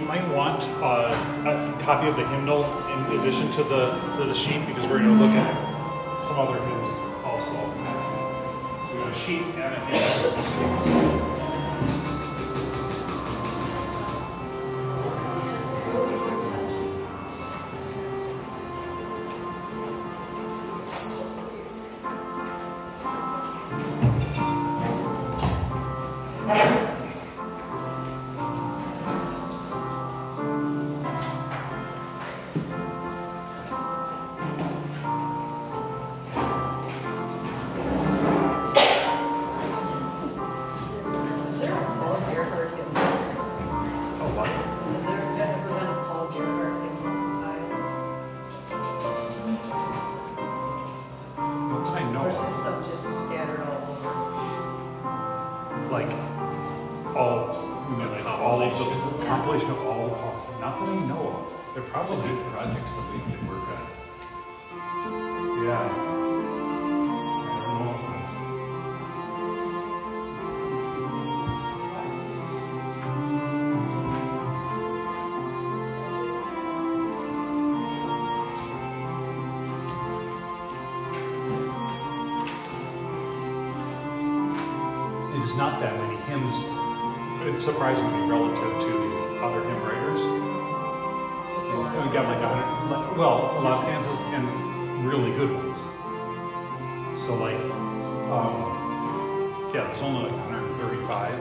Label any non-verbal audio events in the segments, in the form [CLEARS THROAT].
you might want uh, a copy of the hymnal in addition to the to the sheet because we're going to look at some other hymns also. So we have a sheet and a hymnal. Surprisingly relative to other hymn writers. We got like a hundred, well, a lot of stanzas and really good ones. So like, um, yeah, there's only like 135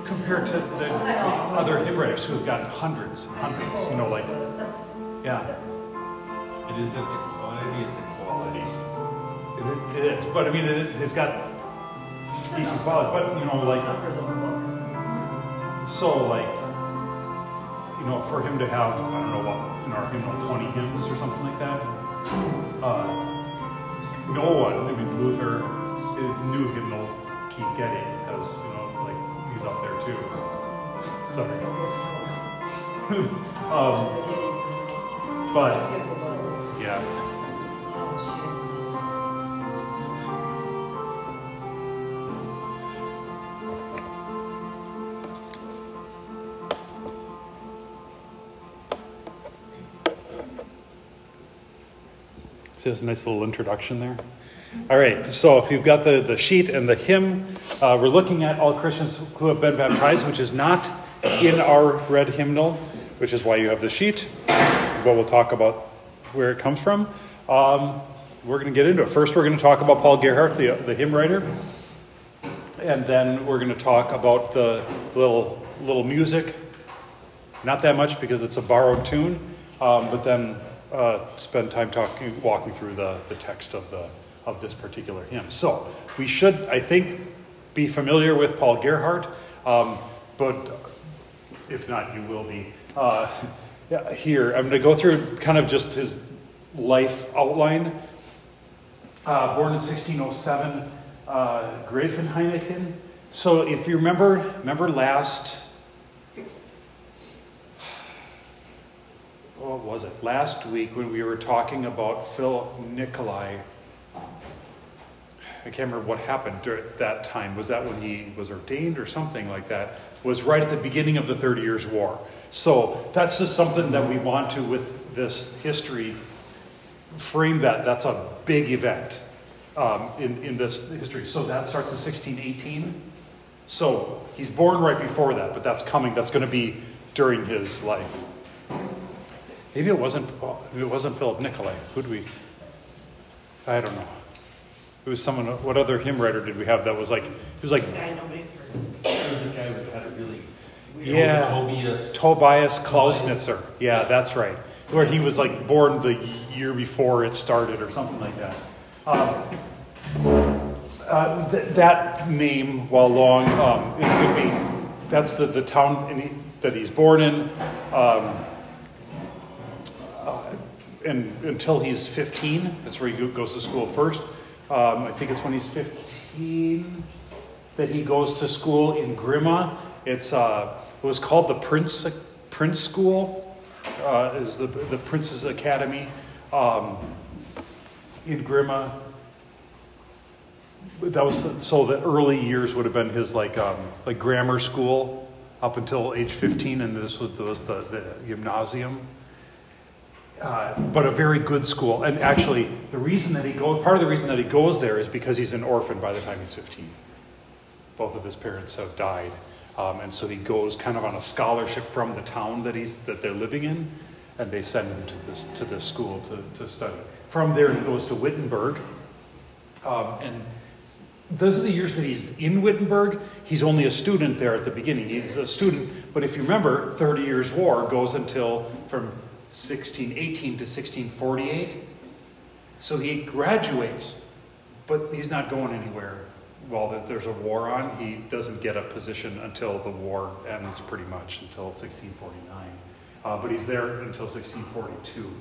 [LAUGHS] compared to the other hymn writers who've got hundreds and hundreds. You know, like, yeah, It isn't the quantity, it's the quality. it, it is. But I mean, it, it's got decent quality. But you know, like, so like, you know, for him to have, I don't know what, in our hymnal, 20 hymns or something like that. Uh, no one, I mean, Luther, his new hymnal, Keep Getting, has, you know, like, he's up there too. Sorry. [LAUGHS] um, but, yeah. See a nice little introduction there? All right, so if you've got the, the sheet and the hymn, uh, we're looking at all Christians who have been baptized, which is not in our red hymnal, which is why you have the sheet. But we'll talk about where it comes from. Um, we're going to get into it. First, we're going to talk about Paul Gerhardt, the, the hymn writer. And then we're going to talk about the little, little music. Not that much because it's a borrowed tune, um, but then uh, spend time talking, walking through the, the text of, the, of this particular hymn. So we should, I think, be familiar with Paul Gerhardt, um, but if not, you will be. Uh, [LAUGHS] here, I'm going to go through kind of just his life outline. Uh, born in 1607, uh, Grafenhainichen. So if you remember, remember last what was it? Last week when we were talking about Philip Nicolai. I can't remember what happened during that time. Was that when he was ordained or something like that? Was right at the beginning of the Thirty Years' War. So that's just something that we want to, with this history, frame that. That's a big event um, in, in this history. So that starts in 1618. So he's born right before that, but that's coming. That's going to be during his life. Maybe it wasn't. Maybe it wasn't Philip Nicolai. Who do we? I don't know. It was someone. What other hymn writer did we have that was like? He was like Guy nobody's heard. There was a guy who had a really. Yeah. Tobias. Tobias Klausnitzer. Yeah, that's right. Where he was like born the year before it started or something like that. Um, uh, th- that name, while long, um, it could be. That's the the town in he, that he's born in. Um, and until he's 15, that's where he goes to school first. Um, I think it's when he's 15 that he goes to school in Grimma. It's uh, it was called the Prince Prince School, uh, is the the Prince's Academy um, in Grimma. That was so the early years would have been his like um, like grammar school up until age 15, and this was, was the, the gymnasium. Uh, but a very good school. And actually, the reason that he goes, part of the reason that he goes there is because he's an orphan by the time he's 15. Both of his parents have died. Um, and so he goes kind of on a scholarship from the town that, he's, that they're living in, and they send him to this, to this school to, to study. From there, he goes to Wittenberg. Um, and those are the years that he's in Wittenberg. He's only a student there at the beginning. He's a student, but if you remember, 30 Years' War goes until from 1618 to 1648. So he graduates, but he's not going anywhere while there's a war on. He doesn't get a position until the war ends, pretty much, until 1649. Uh, but he's there until 1642.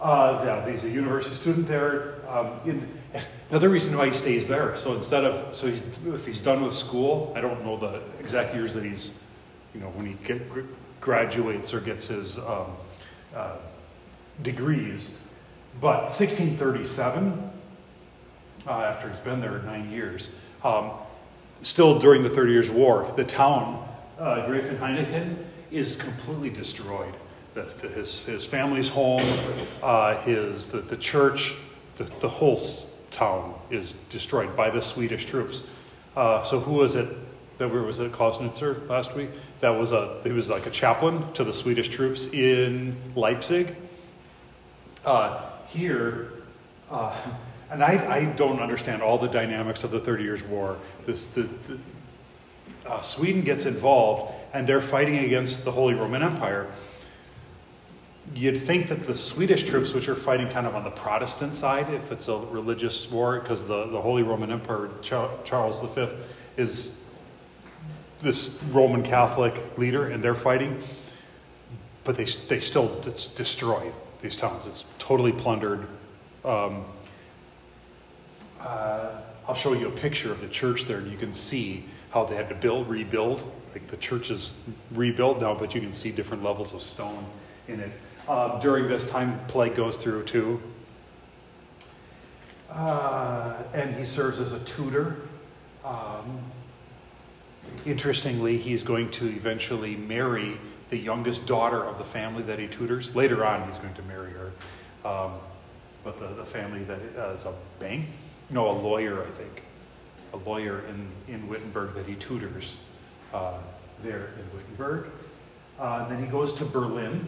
Uh, yeah, he's a university student there. Um, in, another reason why he stays there. So instead of, so he's, if he's done with school, I don't know the exact years that he's, you know, when he get, graduates or gets his um, uh, degrees. But 1637, uh, after he's been there nine years, um, still during the Thirty Years' War, the town, uh, is completely destroyed the, the, his, his family's home, uh, his, the, the church, the, the whole town is destroyed by the Swedish troops. Uh, so who was it that we was at Klausnitzer last week? That was a he was like a chaplain to the Swedish troops in Leipzig. Uh, here, uh, and I, I don't understand all the dynamics of the Thirty Years' War. This, the, the uh, Sweden gets involved, and they're fighting against the Holy Roman Empire you'd think that the Swedish troops, which are fighting kind of on the Protestant side, if it's a religious war, because the, the Holy Roman Emperor Charles V is this Roman Catholic leader, and they're fighting, but they, they still destroy these towns. It's totally plundered. Um, uh, I'll show you a picture of the church there, and you can see how they had to build, rebuild. Like the church is rebuilt now, but you can see different levels of stone in it uh, during this time plague goes through too. Uh, and he serves as a tutor. Um, interestingly, he's going to eventually marry the youngest daughter of the family that he tutors. Later on, he's going to marry her. Um, but the, the family that uh, is a bank, no, a lawyer, I think, a lawyer in, in Wittenberg that he tutors uh, there in Wittenberg. Uh, then he goes to Berlin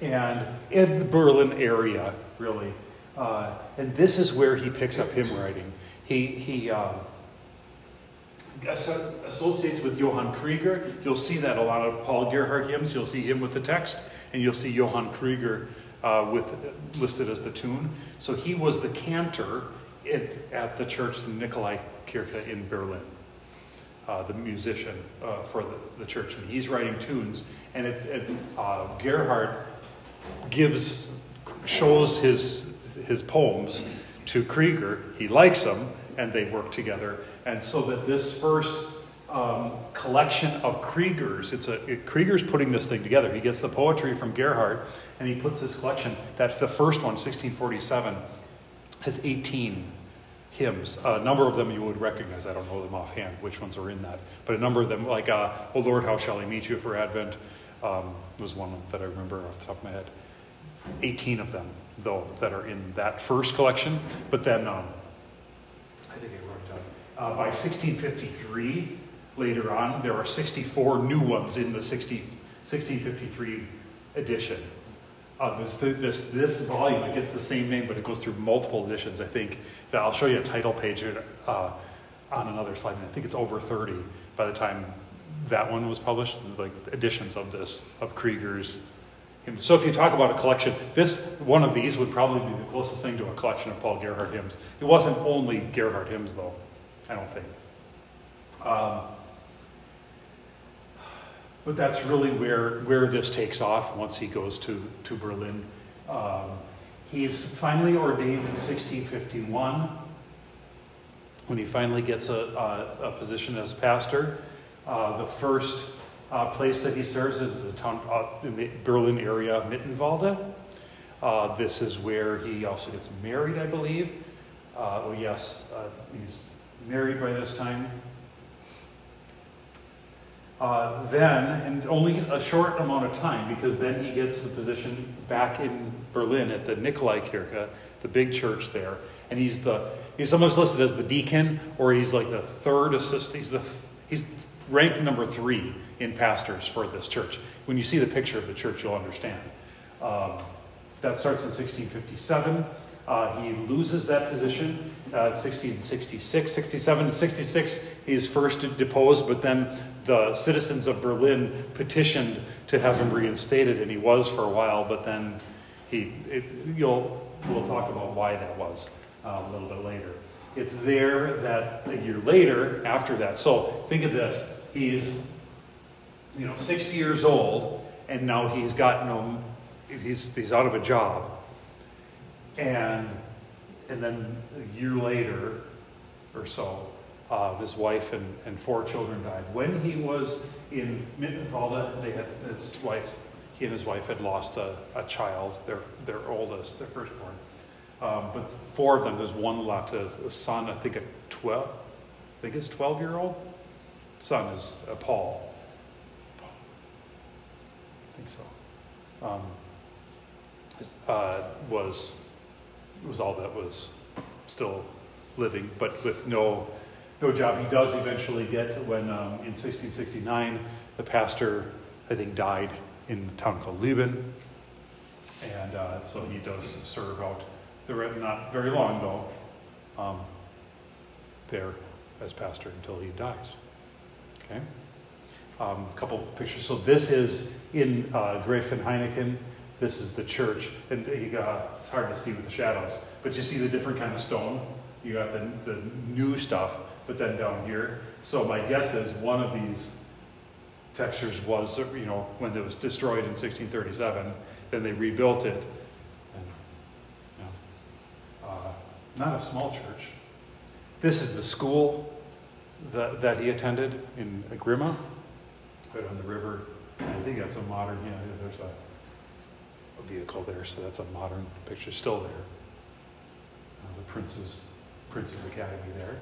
and in the Berlin area, really. Uh, and this is where he picks up hymn writing. He, he um, associates with Johann Krieger. You'll see that a lot of Paul Gerhardt hymns. You'll see him with the text, and you'll see Johann Krieger uh, with listed as the tune. So he was the cantor in, at the church, the Nikolai Kirche in Berlin. Uh, the musician uh, for the, the, church, and he's writing tunes. And it, it uh, Gerhardt gives, shows his, his poems to Krieger. He likes them, and they work together. And so that this first um, collection of Krieger's, it's a, it, Krieger's putting this thing together. He gets the poetry from Gerhardt, and he puts this collection. That's the first one, 1647, has 18 hymns. A number of them you would recognize. I don't know them offhand, which ones are in that. But a number of them, like uh, "O Lord, how shall I meet you for Advent," um, was one that I remember off the top of my head. 18 of them, though, that are in that first collection. But then, um, It down. Uh, by 1653, later on, there are 64 new ones in the 60, 1653 edition. Uh, this, this, this volume, it gets the same name, but it goes through multiple editions. I think that I'll show you a title page uh, on another slide. And I think it's over 30 by the time that one was published, like editions of this, of Krieger's hymns. So if you talk about a collection, this one of these would probably be the closest thing to a collection of Paul Gerhardt hymns. It wasn't only Gerhardt hymns, though, I don't think. Um, but that's really where, where this takes off once he goes to, to Berlin. Um, he's finally ordained in 1651 when he finally gets a, a, a position as pastor. Uh, the first uh, place that he serves is the town, uh, in the Berlin area, Mittenwalde. Uh, this is where he also gets married, I believe. Uh, oh, yes, uh, he's married by this time. Uh, then, and only a short amount of time, because then he gets the position back in Berlin at the Nikolaikirche, the big church there, and he's the he's sometimes listed as the deacon, or he's like the third assistant. He's the he's ranked number three in pastors for this church. When you see the picture of the church, you'll understand. Um, that starts in 1657. Uh, he loses that position uh, 1666, 67 to 66. He's first deposed, but then the citizens of Berlin petitioned to have him reinstated, and he was for a while. But then he, it, you'll, we'll talk about why that was uh, a little bit later. It's there that a year later, after that. So think of this: he's, you know, 60 years old, and now he's got no, he's he's out of a job and, and then a year later or so, uh, his wife and, and four children died. When he was in Mittenwalde, they had his wife, he and his wife had lost a, a child, their, their oldest, their firstborn. Um, but four of them, there's one left, a, a son, I think a 12, I think it's 12 year old son is uh, Paul. Think so. Um, uh, was was all that was still living, but with no no job. He does eventually get when um, in 1669 the pastor I think died in a town called Lübben, and uh, so he does serve out the not very long though um, there as pastor until he dies. Okay. Um, a couple pictures. So this is in uh, Heineken this is the church. And uh, it's hard to see with the shadows, but you see the different kind of stone. You got the, the new stuff, but then down here. So my guess is one of these textures was, you know, when it was destroyed in 1637, then they rebuilt it. And, you know, uh, not a small church. This is the school that, that he attended in Grimma, on the river. I think that's a modern, yeah, there's a vehicle there, so that's a modern picture still there. Uh, the Prince's, Prince's Academy there.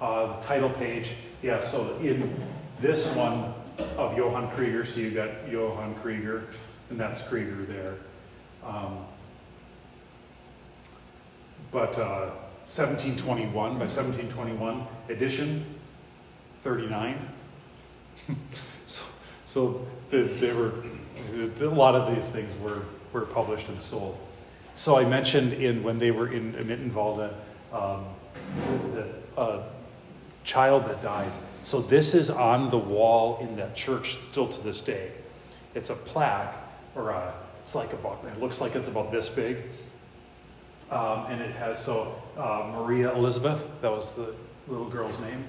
Uh, the title page, yeah, so in this one of Johann Krieger, so you got Johann Krieger, and that's Krieger there. Um, but uh, 1721, by 1721 edition, 39. [LAUGHS] so they, they were, a lot of these things were were published and sold. So I mentioned in when they were in Mittenwalde, um, the child that died. So this is on the wall in that church still to this day. It's a plaque, or a, it's like about, it looks like it's about this big. Um, and it has, so uh, Maria Elizabeth, that was the little girl's name.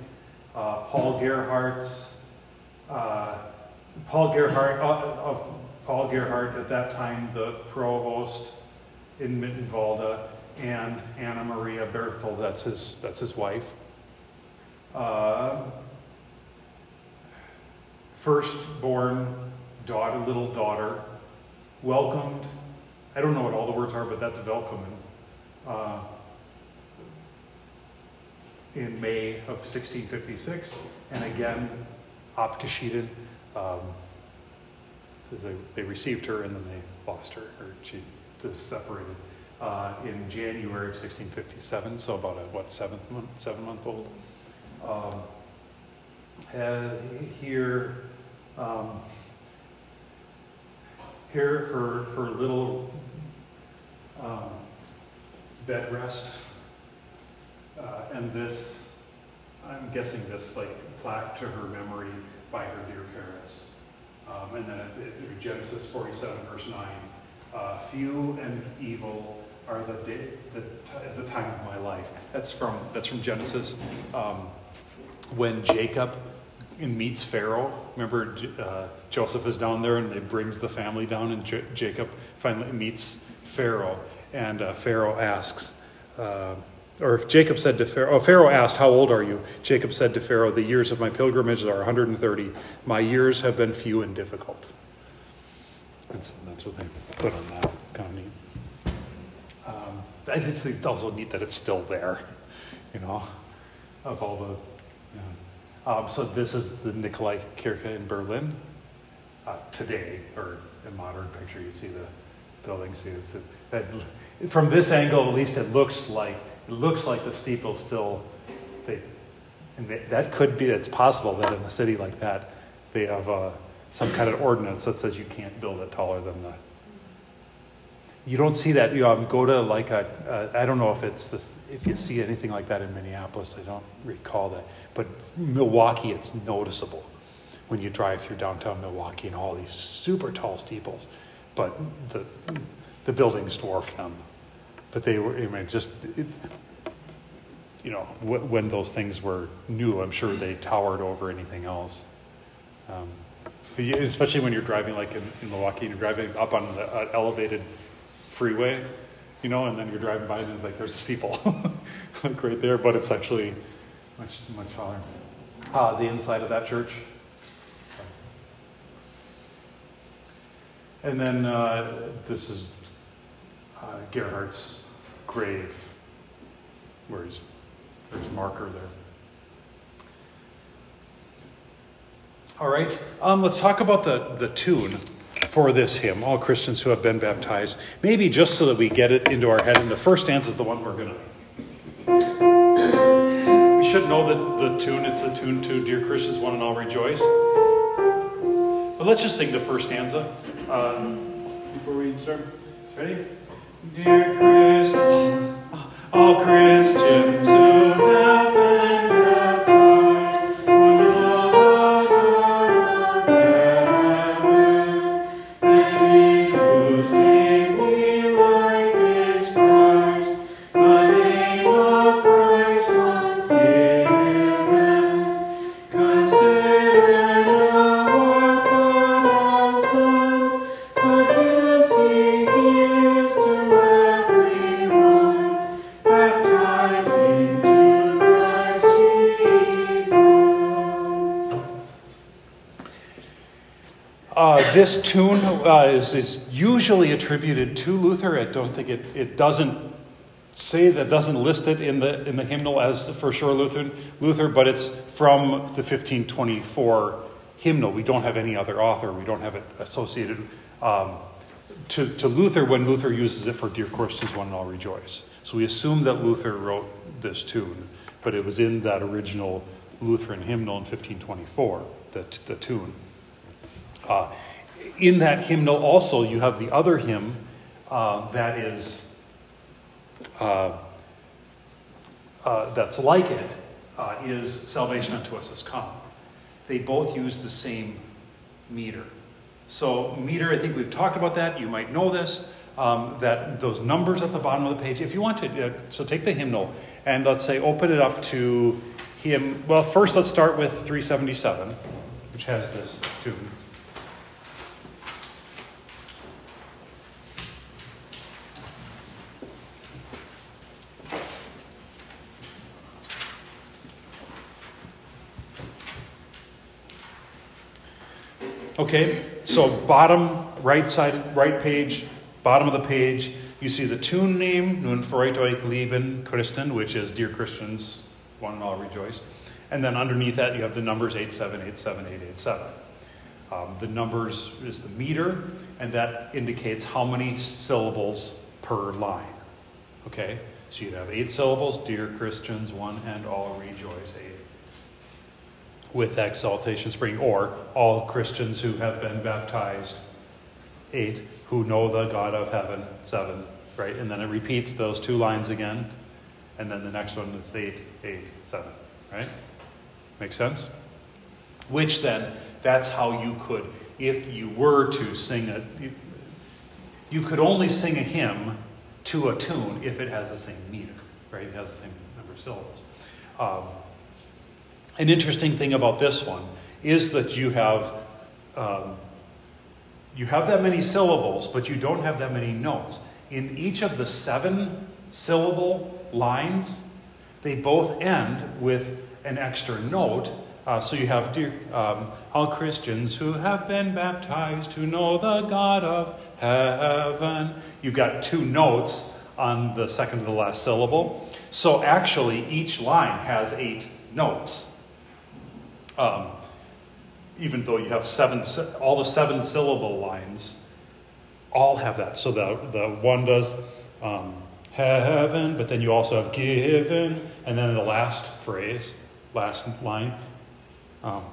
Uh, Paul Gerhardt's, uh, Paul Gerhardt, uh, of Paul Gerhardt, at that time the provost in Mittenwalde, and Anna Maria Berthel, that's his, that's his wife. Uh, firstborn daughter, little daughter, welcomed. I don't know what all the words are, but that's welcome. Uh, in May of 1656, and again, abgeschieden. Um, they, they received her and then they lost her, or she just separated uh, in January of 1657, so about a, what, seventh month, seven month old. Um, here, um, here her, her little um, bed rest, uh, and this, I'm guessing this like plaque to her memory by her dear parents. Um, and then it, Genesis 47, verse 9. Uh, few and evil are the day, the, is the time of my life. That's from, that's from Genesis. Um, when Jacob meets Pharaoh, remember uh, Joseph is down there and it brings the family down, and J- Jacob finally meets Pharaoh. And uh, Pharaoh asks, uh, or if Jacob said to Pharaoh, oh, Pharaoh asked, How old are you? Jacob said to Pharaoh, The years of my pilgrimage are 130. My years have been few and difficult. And so that's what they put on that. It's kind of neat. I think it's also neat that it's still there, you know, of all the. Um, so this is the Nikolai Kirche in Berlin uh, today, or in modern picture, you see the building. See it's a, that from this angle, at least, it looks like it looks like the steeple still. They, and they, that could be. It's possible that in a city like that, they have uh, some kind of ordinance that says you can't build it taller than the. You don't see that. You um, go to like a. Uh, I don't know if it's this. If you see anything like that in Minneapolis, I don't recall that. But Milwaukee, it's noticeable when you drive through downtown Milwaukee and all these super tall steeples, but the the buildings dwarf them. But they were. I mean, just. It, you know, wh- when those things were new, I'm sure they towered over anything else. Um, especially when you're driving, like in, in Milwaukee, and you're driving up on the uh, elevated freeway, you know, and then you're driving by and like there's a steeple, like [LAUGHS] right there, but it's actually much much taller. Uh, the inside of that church. And then uh, this is uh, Gerhardt's grave, where he's there's marker there. All right, um, let's talk about the, the tune for this hymn, All Christians Who Have Been Baptized. Maybe just so that we get it into our head. And the first stanza is the one we're going to. [CLEARS THROAT] We should know that the tune, it's the tune to Dear Christians, One and All Rejoice. But let's just sing the first stanza um, before we start. Ready? Dear Christians, all Christians this tune uh, is, is usually attributed to Luther. I don't think it, it doesn't say that doesn't list it in the in the hymnal as for sure Luther, Luther, but it's from the 1524 hymnal. We don't have any other author. We don't have it associated um, to, to Luther when Luther uses it for "Dear Christians, One and All Rejoice." So we assume that Luther wrote this tune, but it was in that original Lutheran hymnal in 1524. The, the tune. Uh, in that hymnal, also, you have the other hymn uh, that is uh, uh, that's like it uh, is "Salvation unto us has come." They both use the same meter. So meter, I think we've talked about that. You might know this. Um, that those numbers at the bottom of the page. If you want to, uh, so take the hymnal and let's say open it up to hymn. Well, first let's start with 377, which has this tune. Okay, so bottom right side, right page, bottom of the page, you see the tune name, Nun freut euch lieben Christen, which is Dear Christians, one and all rejoice. And then underneath that, you have the numbers 8787887. Um, the numbers is the meter, and that indicates how many syllables per line. Okay, so you'd have eight syllables, Dear Christians, one and all rejoice, eight with exaltation spring, or all Christians who have been baptized, eight, who know the God of heaven, seven, right? And then it repeats those two lines again, and then the next one is eight, eight, seven, right? Make sense? Which then, that's how you could, if you were to sing a, you, could only sing a hymn to a tune if it has the same meter, right? It has the same number of syllables. Um, an interesting thing about this one is that you have um, you have that many syllables, but you don't have that many notes. In each of the seven syllable lines, they both end with an extra note. Uh, so you have dear, um, all Christians who have been baptized, who know the God of heaven. You've got two notes on the second to the last syllable. So actually, each line has eight notes. Um, even though you have seven, all the seven syllable lines, all have that. So the the one does um, heaven, but then you also have given, and then the last phrase, last line, um,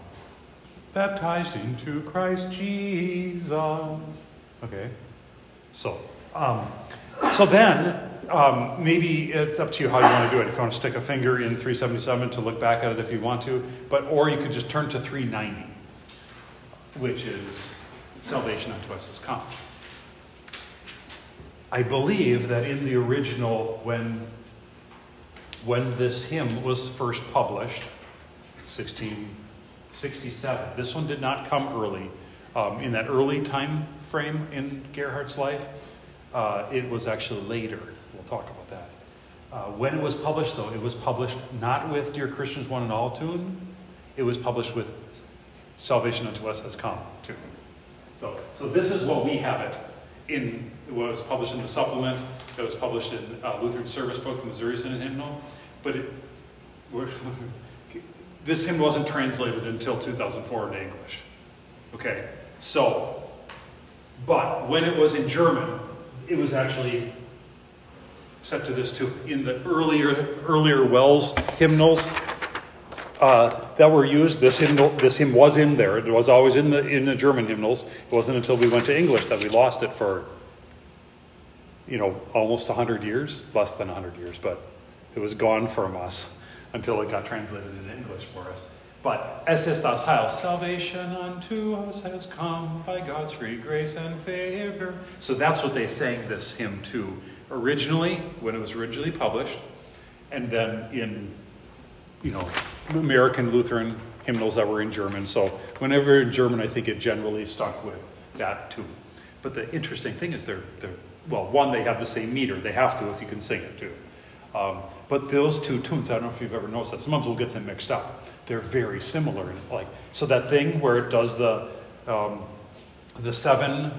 baptized into Christ Jesus. Okay, so um, so then um, maybe it's up to you how you want to do it. If you want to stick a finger in 377 to look back at it, if you want to, but or you could just turn to 390, which is salvation unto us has come. I believe that in the original, when when this hymn was first published, 1667, this one did not come early. Um, in that early time frame in Gerhardt's life, uh, it was actually later. Talk about that. Uh, when it was published, though, it was published not with Dear Christians One and All tune, it was published with Salvation Unto Us Has Come tune. So, so this is what we have it in, it was published in the supplement, it was published in uh, Lutheran Service Book, the Missouri Synod Hymnal, but it, [LAUGHS] this hymn wasn't translated until 2004 into English. Okay, so, but when it was in German, it was actually set to this too. In the earlier earlier WELS hymnals uh, that were used, this hymnal, this hymn was in there. It was always in the in the German hymnals. It wasn't until we went to English that we lost it for, you know, almost hundred years, less than hundred years, but it was gone from us until it got translated into English for us. But es ist das Heil, salvation unto us has come by God's free grace and favor. So that's what they sang this hymn to originally, when it was originally published, and then in, you know, American Lutheran hymnals that were in German. So whenever in German, I think it generally stuck with that too. But the interesting thing is they're, they're well, one, they have the same meter. They have to if you can sing it too. Um, but those two tunes, I don't know if you've ever noticed that. Sometimes we'll get them mixed up. They're very similar. Like so, that thing where it does the um, the seven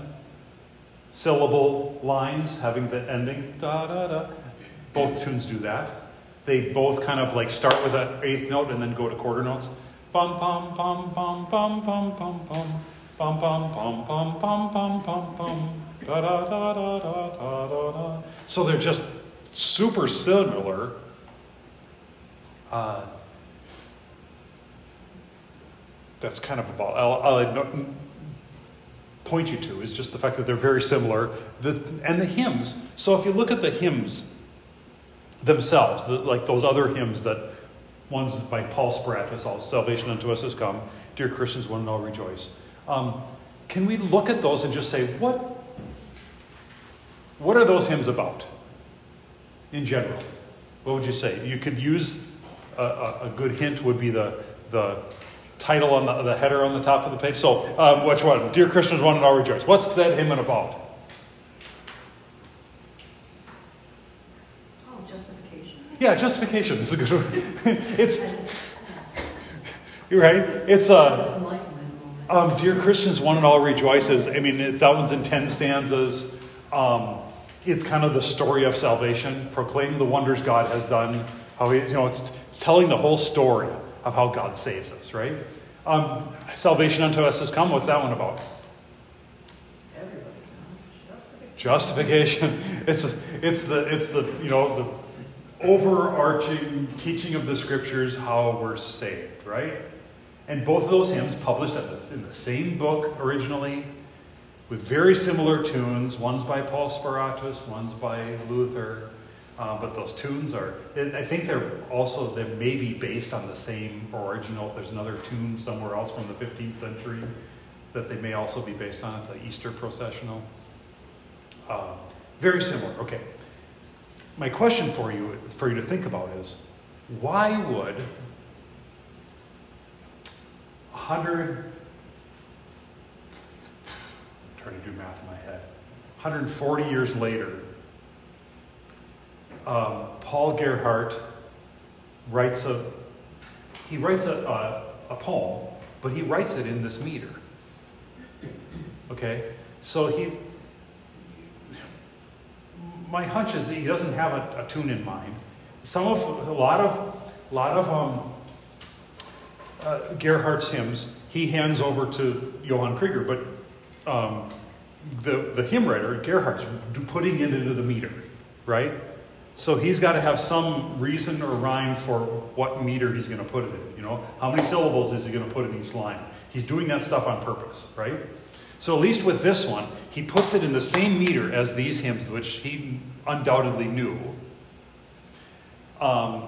syllable lines having the ending da da da. Both tunes do that. They both kind of like start with an eighth note and then go to quarter notes. Bum bum bum bum bum bum bum bum bum bum bum bum bum bum bum bum da da da da da da da da. So they're just super similar. Uh, that's kind of about I'd no- point you to is just the fact that they're very similar. The, and the hymns. So if you look at the hymns themselves, the, like those other hymns that ones by Paul Speratus, all salvation unto us has come, dear Christians, one and all rejoice. Um, can we look at those and just say, what, what are those hymns about in general? What would you say? You could use a, a, a good hint would be the, the title on the, the header on the top of the page. So, um, which one? Dear Christians, one and all rejoice. What's that hymn about? Oh, justification. Yeah, justification is a good one. [LAUGHS] it's you're right. It's a Enlightenment um, dear Christians, one and all rejoices. I mean, it's that one's in ten stanzas. Um, it's kind of the story of salvation, proclaiming the wonders God has done. How he, you know, it's, it's telling the whole story of how God saves us. Right? Um, salvation unto us has come. What's that one about? Everybody. Justification. Justification. [LAUGHS] It's it's the it's the you know the overarching teaching of the scriptures how we're saved, right? And both of those hymns published in the, in the same book originally, with very similar tunes. One's by Paul Speratus, one's by Luther. Uh, but those tunes are, I think they're also, they may be based on the same original. There's another tune somewhere else from the 15th century that they may also be based on. It's an Easter processional. Uh, very similar. Okay. My question for you, for you to think about is, why would 100, I'm trying to do math in my head, 140 years later, um, Paul Gerhardt writes a, he writes a, a, a poem, but he writes it in this meter. Okay? So he's, my hunch is that he doesn't have a, a tune in mind. Some of a lot of a lot of um, uh, Gerhardt's hymns, he hands over to Johann Krieger, but um, the, the hymn writer, Gerhardt's putting it into the meter, right? So he's got to have some reason or rhyme for what meter he's going to put it in. You know, how many syllables is he going to put in each line? He's doing that stuff on purpose, right? So at least with this one, he puts it in the same meter as these hymns, which he undoubtedly knew. Um,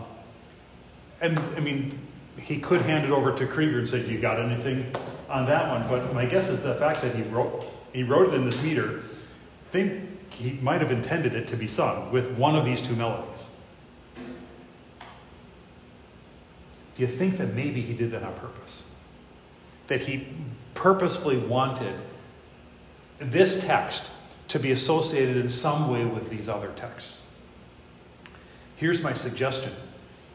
and I mean, he could hand it over to Krieger and say, "Do you got anything on that one?" But my guess is the fact that he wrote he wrote it in this meter. Think he might have intended it to be sung with one of these two melodies. Do you think that maybe he did that on purpose? That he purposefully wanted this text to be associated in some way with these other texts? Here's my suggestion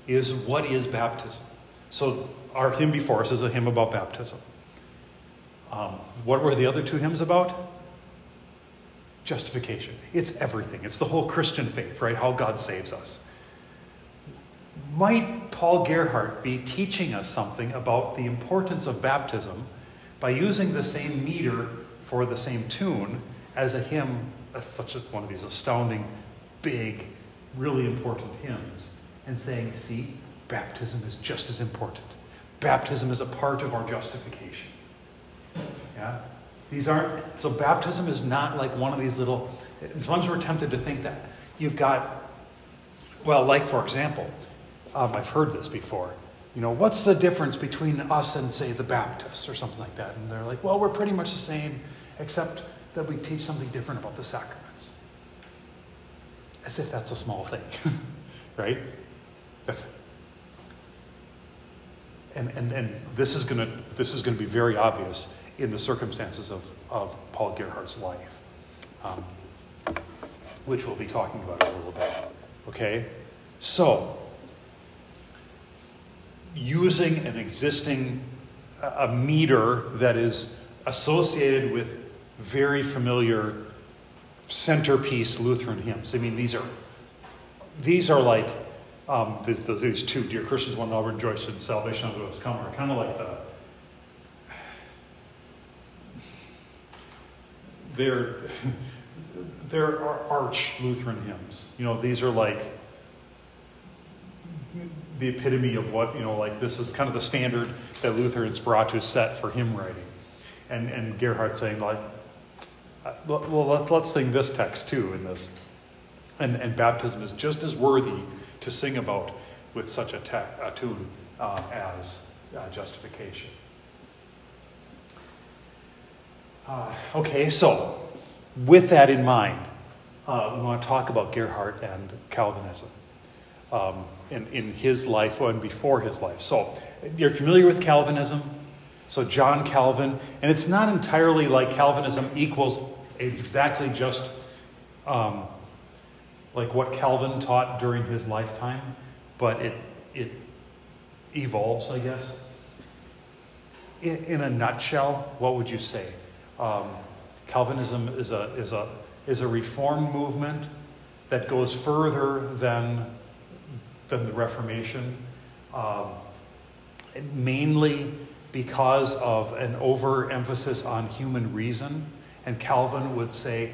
is what is baptism? So our hymn before us is a hymn about baptism. Um, what were the other two hymns about? Justification. It's everything. It's the whole Christian faith, right? How God saves us. Might Paul Gerhardt be teaching us something about the importance of baptism by using the same meter for the same tune as a hymn, as such as one of these astounding, big, really important hymns, and saying, see, baptism is just as important. Baptism is a part of our justification. Yeah? These aren't, so baptism is not like one of these little, sometimes we're tempted to think that. You've got, well, like for example, um, I've heard this before. You know, what's the difference between us and, say, the Baptists or something like that? And they're like, well, we're pretty much the same, except that we teach something different about the sacraments. As if that's a small thing, [LAUGHS] right? That's and, and, and this is going to this is going to be very obvious in the circumstances of, of Paul Gerhardt's life, um, which we'll be talking about a little bit. Okay? So, using an existing a meter that is associated with very familiar centerpiece Lutheran hymns. I mean, these are these are like um, these, these, two dear Christians, one now rejoice in salvation unto us come, are kind of like the they're they're arch Lutheran hymns. You know, these are like the epitome of what you know. Like this is kind of the standard that Luther and Speratus set for hymn writing, and and Gerhardt saying like, uh, well, let, us sing this text too in this, and and baptism is just as worthy to sing about with such a, te- a tune uh, as uh, justification. Uh, okay, so with that in mind, uh, we want to talk about Gerhardt and Calvinism um, in, in his life and before his life. So, you're familiar with Calvinism? So, John Calvin, and it's not entirely like Calvinism equals exactly just um, like what Calvin taught during his lifetime, but it, it evolves, I guess. In, in a nutshell, what would you say? Um, Calvinism is a, is, a, is a reform movement that goes further than, than the Reformation, um, mainly because of an overemphasis on human reason. And Calvin would say,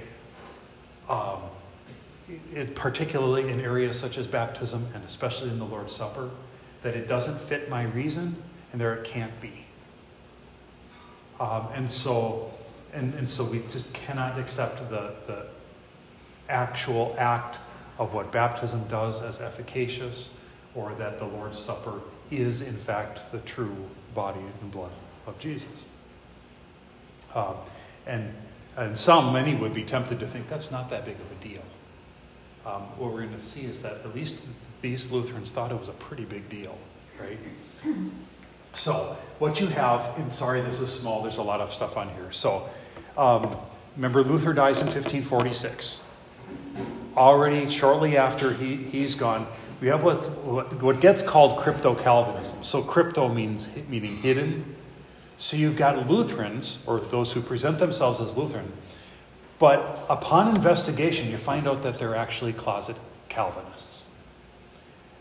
um, it, particularly in areas such as baptism and especially in the Lord's Supper, that it doesn't fit my reason and there it can't be. Um, and so and, and so we just cannot accept the, the actual act of what baptism does as efficacious or that the Lord's Supper is, in fact, the true body and blood of Jesus. Um, and, and some, many would be tempted to think that's not that big of a deal. Um, what we're going to see is that at least these Lutherans thought it was a pretty big deal, right? So, what you have, and sorry, this is small, there's a lot of stuff on here. So, um, remember, Luther dies in 1546. Already, shortly after he, he's gone, we have what, what gets called crypto Calvinism. So, crypto means meaning hidden. So, you've got Lutherans, or those who present themselves as Lutheran, but upon investigation, you find out that they're actually closet Calvinists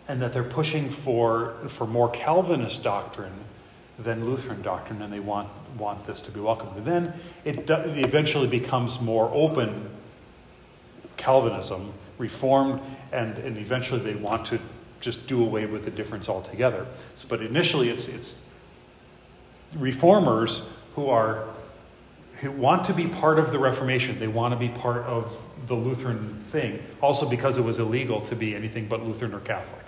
and that they're pushing for, for more Calvinist doctrine than Lutheran doctrine, and they want, want this to be welcomed. And then it, eventually becomes more open Calvinism, Reformed, and, and eventually they want to just do away with the difference altogether. So, but initially, it's, it's reformers who are who want to be part of the Reformation. They want to be part of the Lutheran thing. Also, because it was illegal to be anything but Lutheran or Catholic.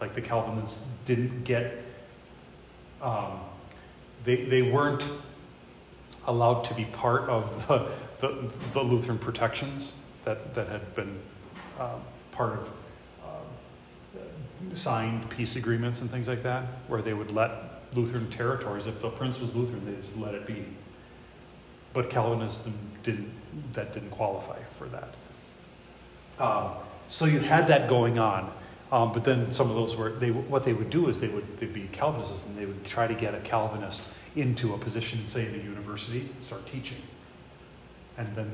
Like the Calvinists didn't get, um, they, they weren't allowed to be part of the, the, the Lutheran protections that, that had been um, part of um, signed peace agreements and things like that, where they would let Lutheran territories, if the prince was Lutheran, they just let it be. But Calvinism didn't, that didn't qualify for that. Um, so you had that going on. Um, but then some of those were, they, what they would do is they would they'd be Calvinists and they would try to get a Calvinist into a position, say in a university, and start teaching. And then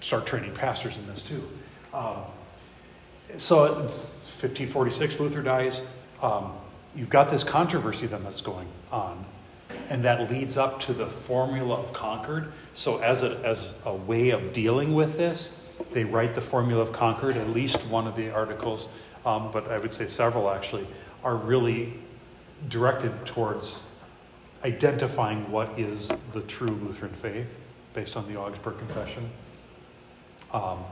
start training pastors in this too. Um, so 1546, Luther dies. Um, you've got this controversy then that's going on and that leads up to the formula of Concord. So, as a, as a way of dealing with this, they write the formula of Concord. At least one of the articles, um, but I would say several actually, are really directed towards identifying what is the true Lutheran faith based on the Augsburg Confession. Um,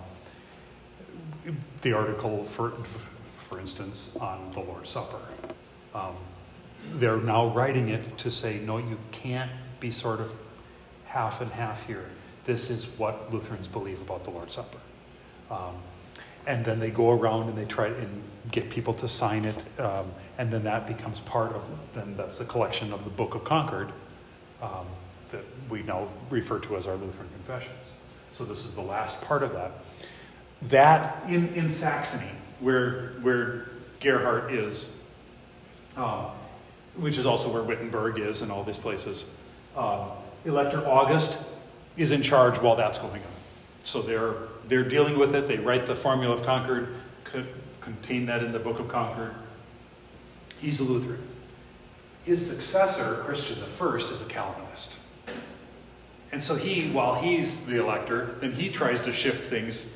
the article, for, for instance, on the Lord's Supper. Um, they're now writing it to say, no, you can't be sort of half and half here. This is what Lutherans believe about the Lord's Supper. Um, and then they go around and they try and get people to sign it, um, and then that becomes part of, then that's the collection of the Book of Concord um, that we now refer to as our Lutheran confessions. So this is the last part of that. That in, in Saxony, where, where Gerhard is, um, which is also where Wittenberg is and all these places. Um, Elector August is in charge while that's going on. So they're, they're dealing with it. They write the Formula of Concord, contain that in the Book of Concord. He's a Lutheran. His successor, Christian I, is a Calvinist. And so he, while he's the elector, then he tries to shift things,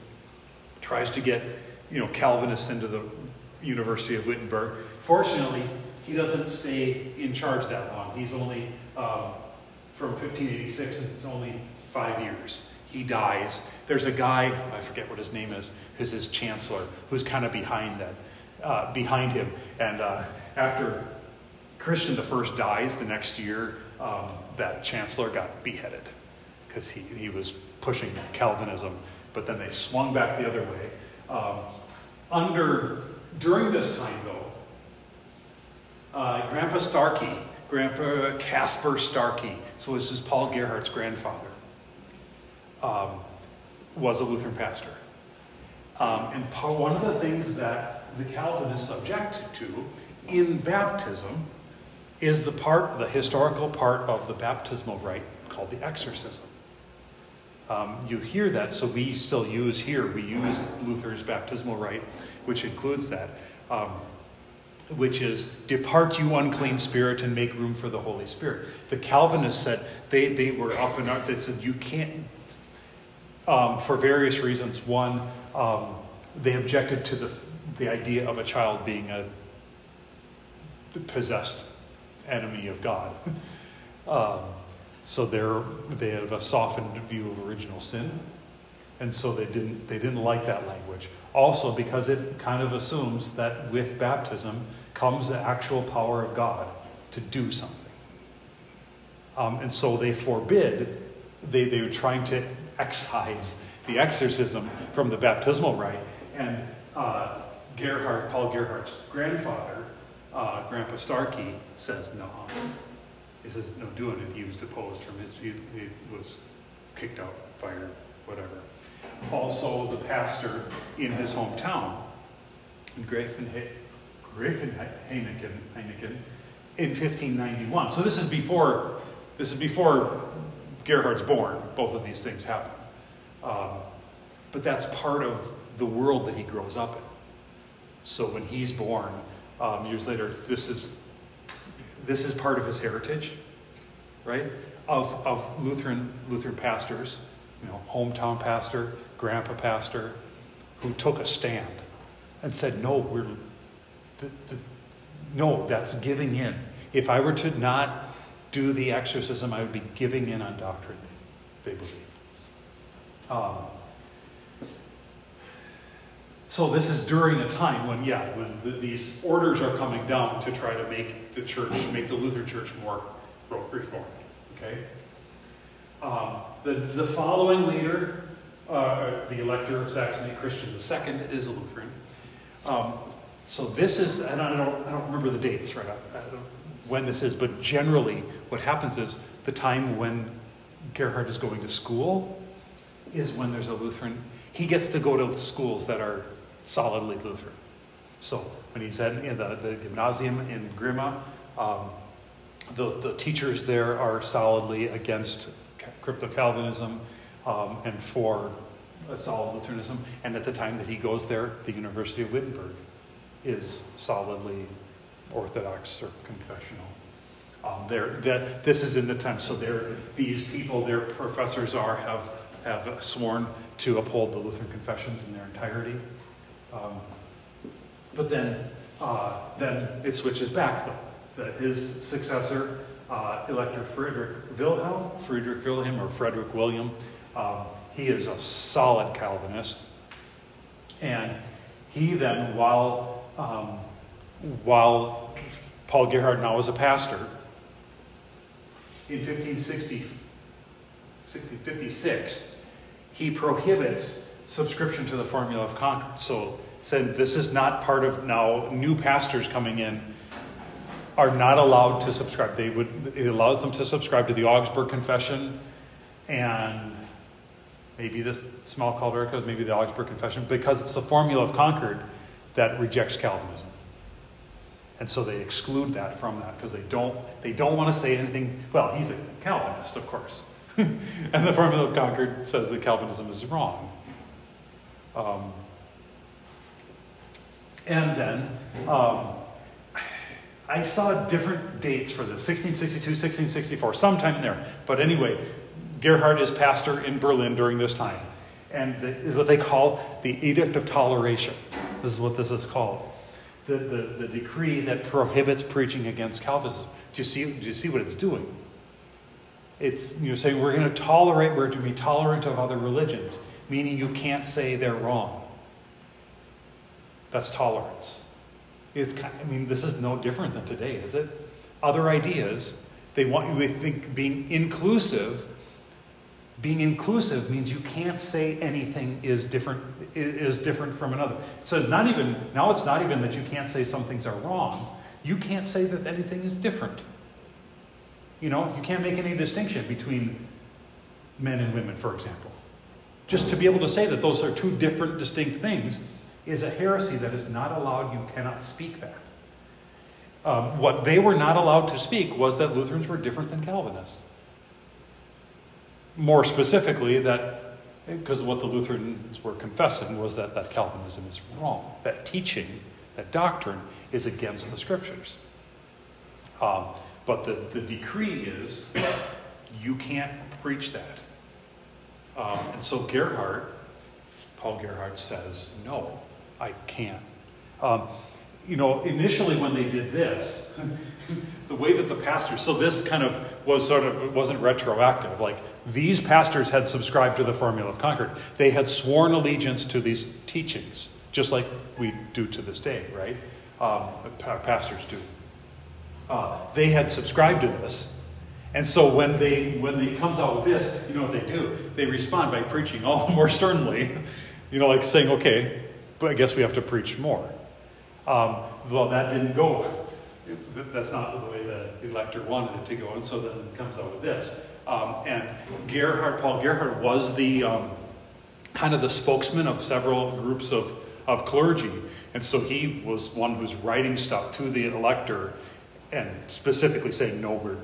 tries to get, you know, Calvinists into the University of Wittenberg. Fortunately, he doesn't stay in charge that long. He's only um, from 1586, it's only five years. He dies. There's a guy, I forget what his name is, who's his chancellor, who's kind of behind that, uh, behind him. And uh, after Christian I dies the next year, um, that chancellor got beheaded because he, he was pushing Calvinism. But then they swung back the other way. Um, under during this time, though, uh, Grandpa Starke, Grandpa Casper Starke, so this is Paul Gerhardt's grandfather, um, was a Lutheran pastor. Um, and one of the things that the Calvinists object to in baptism is the part, the historical part of the baptismal rite called the exorcism. Um, you hear that, so we still use here, we use Luther's baptismal rite, which includes that. Um, which is depart you unclean spirit and make room for the holy spirit the calvinists said they, they were up in arms they said you can't um, for various reasons. One um, they objected to the, the idea of a child being a possessed enemy of god. [LAUGHS] Um, so they have a softened view of original sin and so they didn't they didn't like that language. Also because it kind of assumes that with baptism comes the actual power of God to do something. Um, and so they forbid, they, they were trying to excise the exorcism from the baptismal rite. And uh, Gerhard, Paul Gerhardt's grandfather, uh, Grandpa Starke, says no. He says no doing it. He was deposed from his, he, he was kicked out, fired, whatever also the pastor in his hometown, in Heineken in 1591. So this is before this is before Gerhard's born. Both of these things happen, um, but that's part of the world that he grows up in. So when he's born, um, years later, this is this is part of his heritage, right? Of, of Lutheran, Lutheran pastors, you know, hometown pastor, grandpa pastor, who took a stand and said, no, we're, the, the, no, that's giving in. If I were to not do the exorcism, I would be giving in on doctrine, they believe. Um, so this is during a time when, yeah, when the, these orders are coming down to try to make the church, make the Lutheran Church more reformed. Okay. Um, the the following leader, uh, the elector of Saxony, Christian II, is a Lutheran. Um, so this is, and I don't, I don't remember the dates right when this is, but generally what happens is the time when Gerhard is going to school is when there's a Lutheran. He gets to go to schools that are solidly Lutheran. So when he's at in the, the gymnasium in Grimma, um, the, the teachers there are solidly against crypto Calvinism um, and for solid Lutheranism. And at the time that he goes there, the University of Wittenberg is solidly Orthodox or confessional. Um, that this is in the time, so these people, their professors are have have sworn to uphold the Lutheran confessions in their entirety. Um, but then, uh, then it switches back though. That his successor, uh, Elector Friedrich Wilhelm, Friedrich Wilhelm or Frederick William, um, he is a solid Calvinist, and he then, while um, while Paul Gerhard now is a pastor, in 1560, 1556, he prohibits subscription to the formula of Concord. So said this is not part of now new pastors coming in are not allowed to subscribe. They would it allows them to subscribe to the Augsburg Confession and maybe this small Catechism, maybe the Augsburg Confession, because it's the formula of Concord that rejects Calvinism. And so they exclude that from that because they don't they don't want to say anything. Well, he's a Calvinist, of course. [LAUGHS] and the formula of Concord says that Calvinism is wrong. Um, and then um, I saw different dates for this 1662, 1664, sometime in there. But anyway, Gerhard is pastor in Berlin during this time. And the, what they call the Edict of Toleration. This is what this is called. The, the, the decree that prohibits preaching against Calvinism. Do you see, do you see what it's doing? It's you know, saying we're going to tolerate, we're going to be tolerant of other religions, meaning you can't say they're wrong. That's tolerance. It's, I mean, this is no different than today, is it? Other ideas, they want you to think being inclusive. Being inclusive means you can't say anything is different is different from another. So not even now it's not even that you can't say some things are wrong. You can't say that anything is different. You know, you can't make any distinction between men and women, for example. Just to be able to say that those are two different, distinct things is a heresy that is not allowed. You cannot speak that. Um, what they were not allowed to speak was that Lutherans were different than Calvinists. More specifically, that because what the Lutherans were confessing was that, that Calvinism is wrong, that teaching, that doctrine is against the scriptures. Um, but the, the decree is you can't preach that. Um, and so Gerhard, Paul Gerhard says, no, I can't. Um, you know, initially when they did this, [LAUGHS] the way that the pastors, so this kind of was sort of, wasn't retroactive. Like these pastors had subscribed to the formula of Concord. They had sworn allegiance to these teachings, just like we do to this day, right? Um, pastors do. Uh, they had subscribed to this. And so when they when they comes out with this, you know what they do? They respond by preaching all [LAUGHS] more sternly, you know, like saying, okay, but I guess we have to preach more. Um, well, that didn't go. That's not the way the elector wanted it to go, and so then it comes out with this. Um, and Gerhard, Paul Gerhard, was the um, kind of the spokesman of several groups of, of clergy, and so he was one who's writing stuff to the elector and specifically saying, no, we're,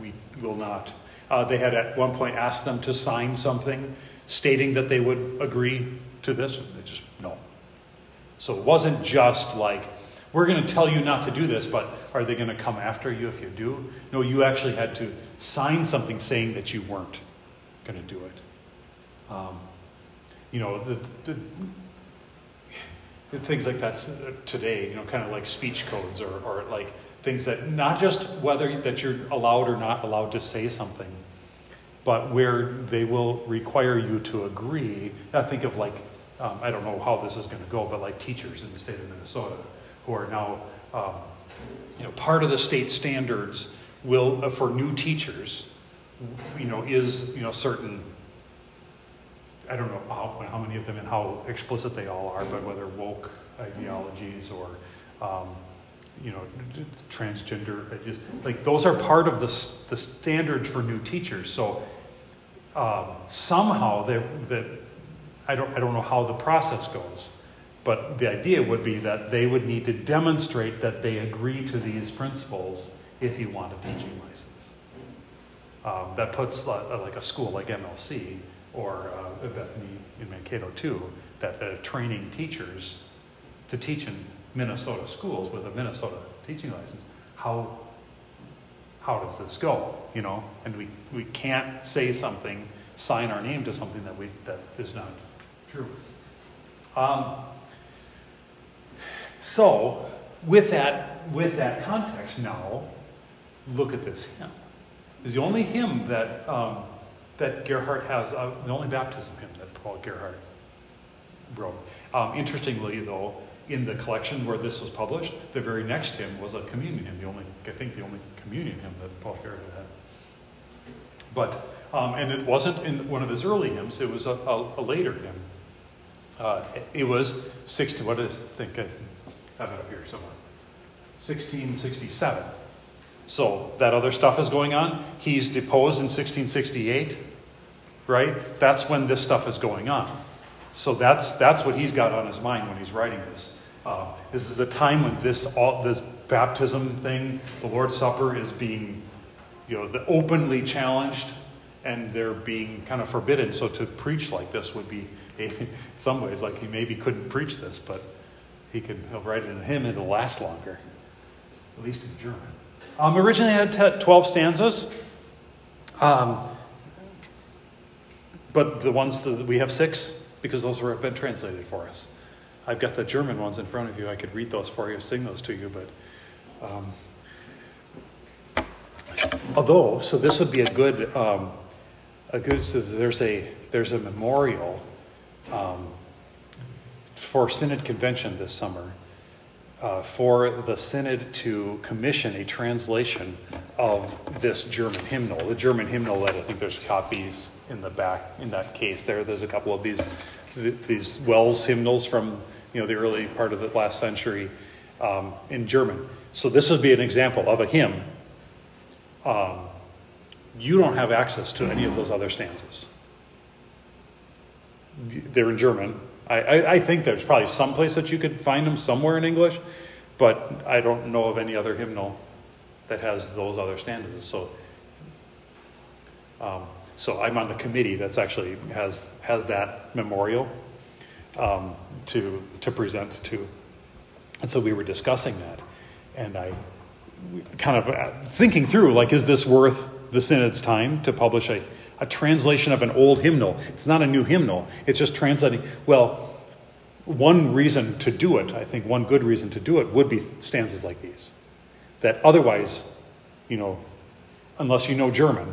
we will not. Uh, they had at one point asked them to sign something stating that they would agree to this. They just, so it wasn't just like, we're going to tell you not to do this, but are they going to come after you if you do? No, you actually had to sign something saying that you weren't going to do it. Um, you know, the, the, the things like that today, you know, kind of like speech codes or, or like things that not just whether that you're allowed or not allowed to say something, but where they will require you to agree. I think of like, um, I don't know how this is going to go, but like teachers in the state of Minnesota who are now, um, you know, part of the state standards will, uh, for new teachers, you know, is, you know, certain, I don't know how, how many of them and how explicit they all are, but whether woke ideologies or, um, you know, transgender, like those are part of the, the standards for new teachers. So um, somehow that I don't, I don't know how the process goes, but the idea would be that they would need to demonstrate that they agree to these principles if you want a teaching license. Um, that puts uh, like a school like MLC or uh, Bethany in Mankato too, that uh, training teachers to teach in Minnesota schools with a Minnesota teaching license. How how does this go? You know, and we, we can't say something, sign our name to something that we that is not true. Um, so with that with that context now, look at this hymn. It's the only hymn that um, that Gerhard has, uh, the only baptism hymn that Paul Gerhardt wrote. Um, interestingly, though, in the collection where this was published, the very next hymn was a communion hymn, the only, I think the only communion hymn that Paul Gerhardt had. But, um, and it wasn't in one of his early hymns, it was a, a, a later hymn. Uh, it was 60, what is, I think I have it up here somewhere, 1667. So that other stuff is going on. He's deposed in 1668, right? That's when this stuff is going on. So that's, that's what he's got on his mind when he's writing this. Uh, this is a time when this, all, this baptism thing, the Lord's Supper, is being you know, the openly challenged and they're being kind of forbidden. So to preach like this would be, in some ways, like he maybe couldn't preach this, but he could he'll write it in hymn, it'll last longer, at least in German. Um, originally had 12 stanzas. Um, but the ones that we have six because those have been translated for us. I've got the German ones in front of you. I could read those for you, sing those to you, but um, although, so this would be a good, um, a good. So there's a there's a memorial um, for Synod Convention this summer uh, for the Synod to commission a translation of this German hymnal. The German hymnal that I think there's copies in the back in that case there. There's a couple of these these WELS hymnals from you know the early part of the last century um, in German. So this would be an example of a hymn. Um, you don't have access to any of those other stanzas. They're in German. I, I, I think there's probably some place that you could find them somewhere in English, but I don't know of any other hymnal that has those other standards. So um, so I'm on the committee that's actually has has that memorial um, to to present to, and so we were discussing that, and I kind of uh, thinking through like, is this worth the synod's time to publish a a translation of an old hymnal? It's not a new hymnal. It's just translating. Well, one reason to do it, I think, one good reason to do it would be stanzas like these, that otherwise, you know, unless you know German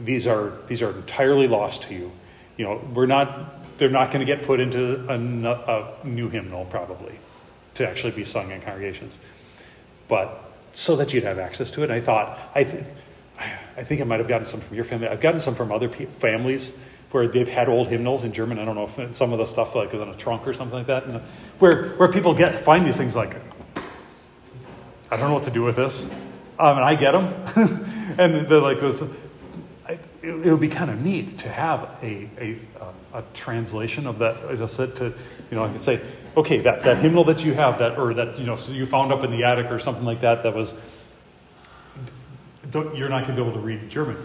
these are these are entirely lost to you. You know, we're not. They're not going to get put into a, a new hymnal probably to actually be sung in congregations, but so that you'd have access to it. And I thought, I think, I think I might have gotten some from your family. I've gotten some from other pe- families where they've had old hymnals in German. I don't know if some of the stuff like is in a trunk or something like that, and where where people get find these things like, I don't know what to do with this, um, and I get them, [LAUGHS] and they're like, it, it would be kind of neat to have a, a, a, translation of that. Just to, you know, I could say, okay, that, that hymnal that you have, that or that you know, so you found up in the attic or something like that, that was, you're not going to be able to read German.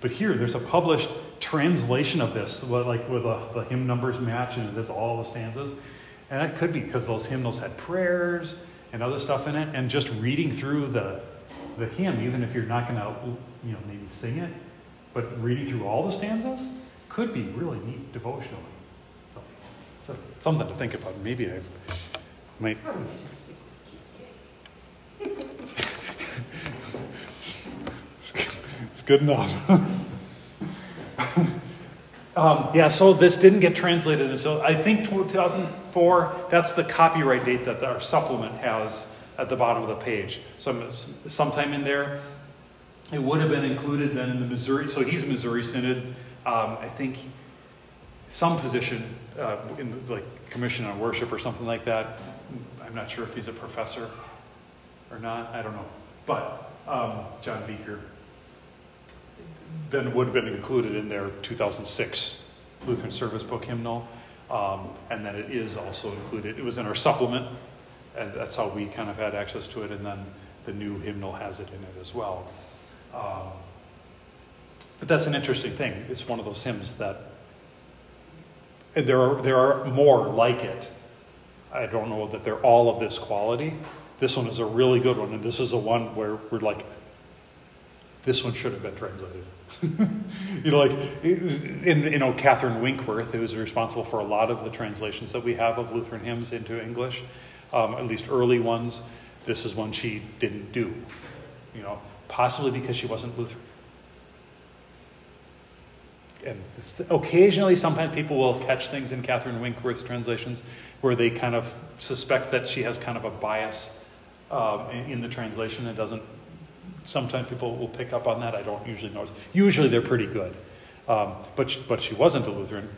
But here, there's a published translation of this, like with the, hymn numbers match and it has all the stanzas. And that could be because those hymnals had prayers and other stuff in it. And just reading through the, the hymn, even if you're not going to, you know, maybe sing it, but reading through all the stanzas could be really neat devotionally. So, so something to think about. Maybe I might Probably just stick with Keep Good enough. [LAUGHS] um, yeah, so this didn't get translated until I think 2004. That's the copyright date that our supplement has at the bottom of the page. Some, sometime in there, it would have been included then in the Missouri. So he's a Missouri Synod. Um, I think some position uh, in the, like Commission on Worship or something like that. I'm not sure if he's a professor or not. I don't know. But um, Jon Vieker then would have been included in their 2006 Lutheran Service Book hymnal. Um, and then it is also included, it was in our supplement, and that's how we kind of had access to it. And then the new hymnal has it in it as well. Um, but that's an interesting thing. It's one of those hymns that, there are, there are more like it. I don't know that they're all of this quality. This one is a really good one, and this is the one where we're like, this one should have been translated. [LAUGHS] you know, like in you know Catherine Winkworth, who was responsible for a lot of the translations that we have of Lutheran hymns into English, um, at least early ones. This is one she didn't do. You know, possibly because she wasn't Lutheran. And occasionally, sometimes people will catch things in Catherine Winkworth's translations where they kind of suspect that she has kind of a bias um, in, in the translation and doesn't sometimes people will pick up on that. I don't usually notice. Usually they're pretty good. Um, but, she, but she wasn't a Lutheran.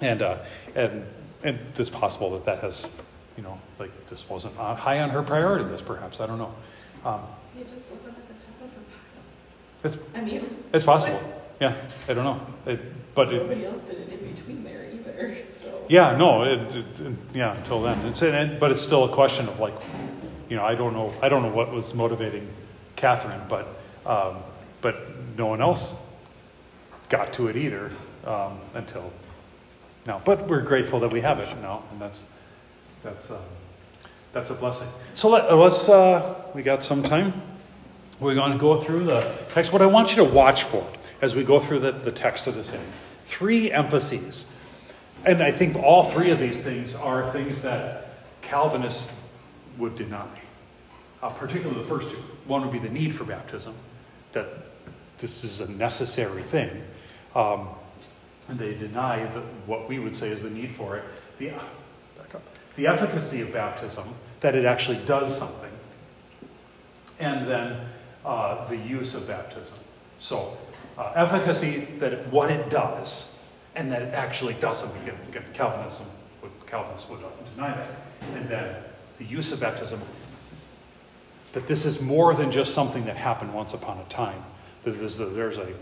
And, uh, and, and it's possible that that has, you know, like this wasn't high on her priority list, perhaps. I don't know. Um, It just wasn't at the top of her it's. I mean, it's possible. Yeah, I don't know. It, but it, nobody else did it in between there either, so. yeah, no, it, it, it- yeah, until then. It's, but it's still a question of like, you know, I don't know. I don't know what was motivating Catherine, but um, but no one else got to it either um, until now. But we're grateful that we have it now, and that's that's um, that's a blessing. So let, us uh, we got some time. We're going to go through the text. What I want you to watch for as we go through the, the text of this hymn, three emphases. And I think all three of these things are things that Calvinists would deny uh, particularly the first two. One would be the need for baptism, that this is a necessary thing. Um, and they deny the, what we would say is the need for it. The, back up. the efficacy of baptism, that it actually does something. And then uh, the use of baptism. So, uh, efficacy, that it, what it does, and that it actually does something. Again, again Calvinism, Calvinists would often deny that. And then the use of baptism, that this is more than just something that happened once upon a time. There's a, there's a,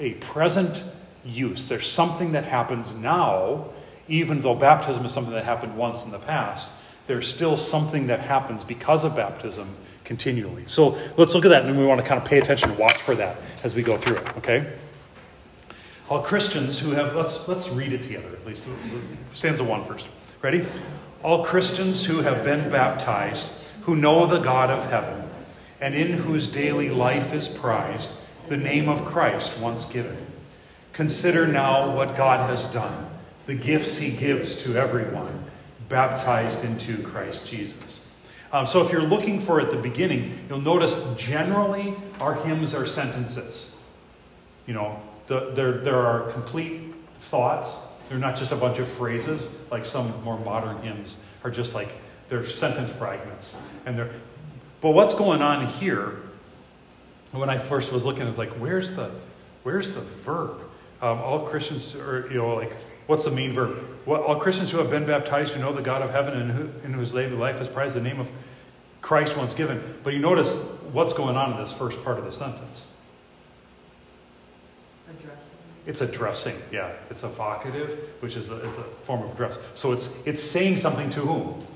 a present use. There's something that happens now, even though baptism is something that happened once in the past. There's still something that happens because of baptism continually. So let's look at that, and we want to kind of pay attention and watch for that as we go through it, okay? All Christians who have, let's, let's read it together at least. Stanza one first. Ready? All Christians who have been baptized who know the God of heaven, and in whose daily life is prized the name of Christ once given. Consider now what God has done, the gifts he gives to everyone, baptized into Christ Jesus. Um, so if you're looking for at the beginning, you'll notice generally our hymns are sentences. You know, the, there, there are complete thoughts. They're not just a bunch of phrases like some more modern hymns are just like they're sentence fragments. And they're, but what's going on here? When I first was looking, it's like, where's the, where's the verb? Um, all Christians, or you know, like, what's the main verb? Well, all Christians who have been baptized, who know the God of heaven, and who, in whose life is prized the name of Christ once given. But you notice what's going on in this first part of the sentence. Addressing. It's addressing, yeah. It's evocative, which is a, it's a form of address. So it's it's saying something to whom?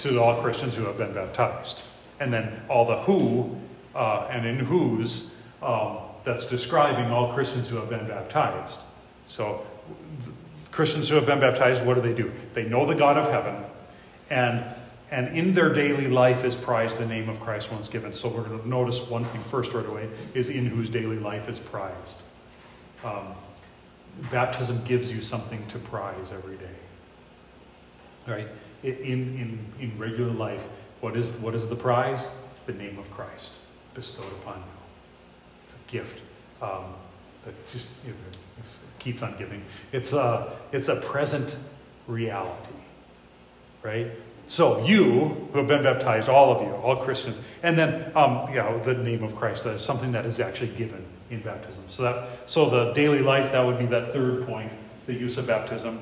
To all Christians who have been baptized. And then all the who uh, and in whose, um, that's describing all Christians who have been baptized. So, Christians who have been baptized, what do they do? They know the God of heaven, And, and in their daily life is prized the name of Christ once given. So we're going to notice one thing first right away is in whose daily life is prized. Um, baptism gives you something to prize every day. Right? In, in, in regular life, what is, what is the prize? The name of Christ bestowed upon you. It's a gift um, that just you know, keeps on giving. It's a, it's a present reality. Right? So you who have been baptized, all of you, all Christians, and then um, you know the name of Christ. That is something that is actually given in baptism. So that so the daily life that would be that third point, the use of baptism.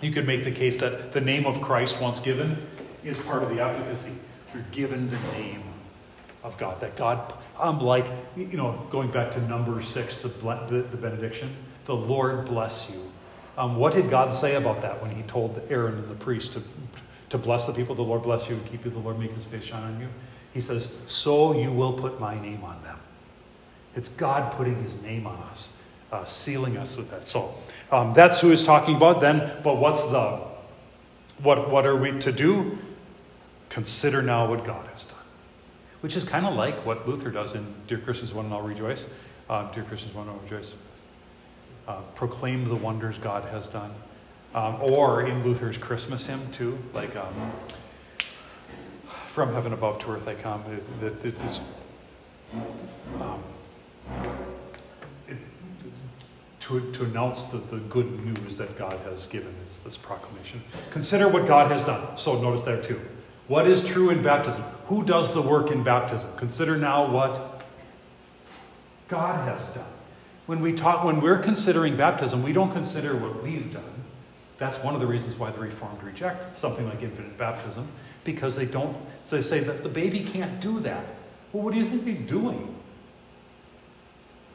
You could make the case that the name of Christ once given is part of the efficacy. You're given the name of God. That God, um, like you know, going back to number six, the, the, the benediction, the Lord bless you. Um, what did God say about that when He told Aaron and the priest to to bless the people. The Lord bless you and keep you. The Lord make his face shine on you. He says, So you will put my name on them. It's God putting his name on us, uh, sealing us with that. So um, that's who he's talking about then. But what's the, what, what are we to do? Consider now what God has done. Which is kind of like what Luther does in Dear Christians, One and All Rejoice. Uh, Dear Christians, One and All Rejoice. Uh, proclaim the wonders God has done. Um, or in Luther's Christmas hymn, too, like um, From Heaven Above to Earth I Come. It, it, um, to, to announce the, the good news that God has given. It's this proclamation. Consider what God has done. So notice there, too. What is true in baptism? Who does the work in baptism? Consider now what God has done. When we talk, when we're considering baptism, we don't consider what we've done. That's one of the reasons why the Reformed reject something like infant baptism, because they don't, so they say that the baby can't do that. Well, what do you think they're doing?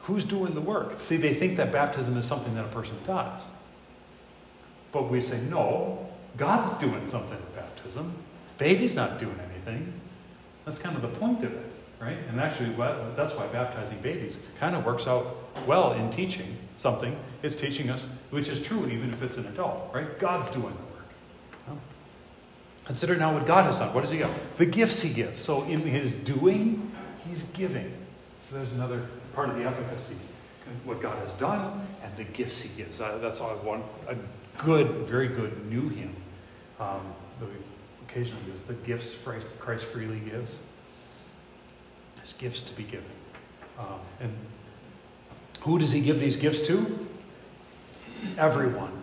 Who's doing the work? See, they think that baptism is something that a person does. But we say, no, God's doing something in baptism. Baby's not doing anything. That's kind of the point of it, right? And actually, that's why baptizing babies kind of works out well in teaching something. It's teaching us, which is true even if it's an adult, right? God's doing the work. Consider now what God has done. What does He give? The gifts He gives. So in His doing, He's giving. So there's another part of the efficacy. What God has done and the gifts He gives. Uh, that's all I want. a good, very good new hymn um, that we occasionally use. The gifts Christ, Christ freely gives. There's gifts to be given. Um, and who does he give these gifts to? Everyone.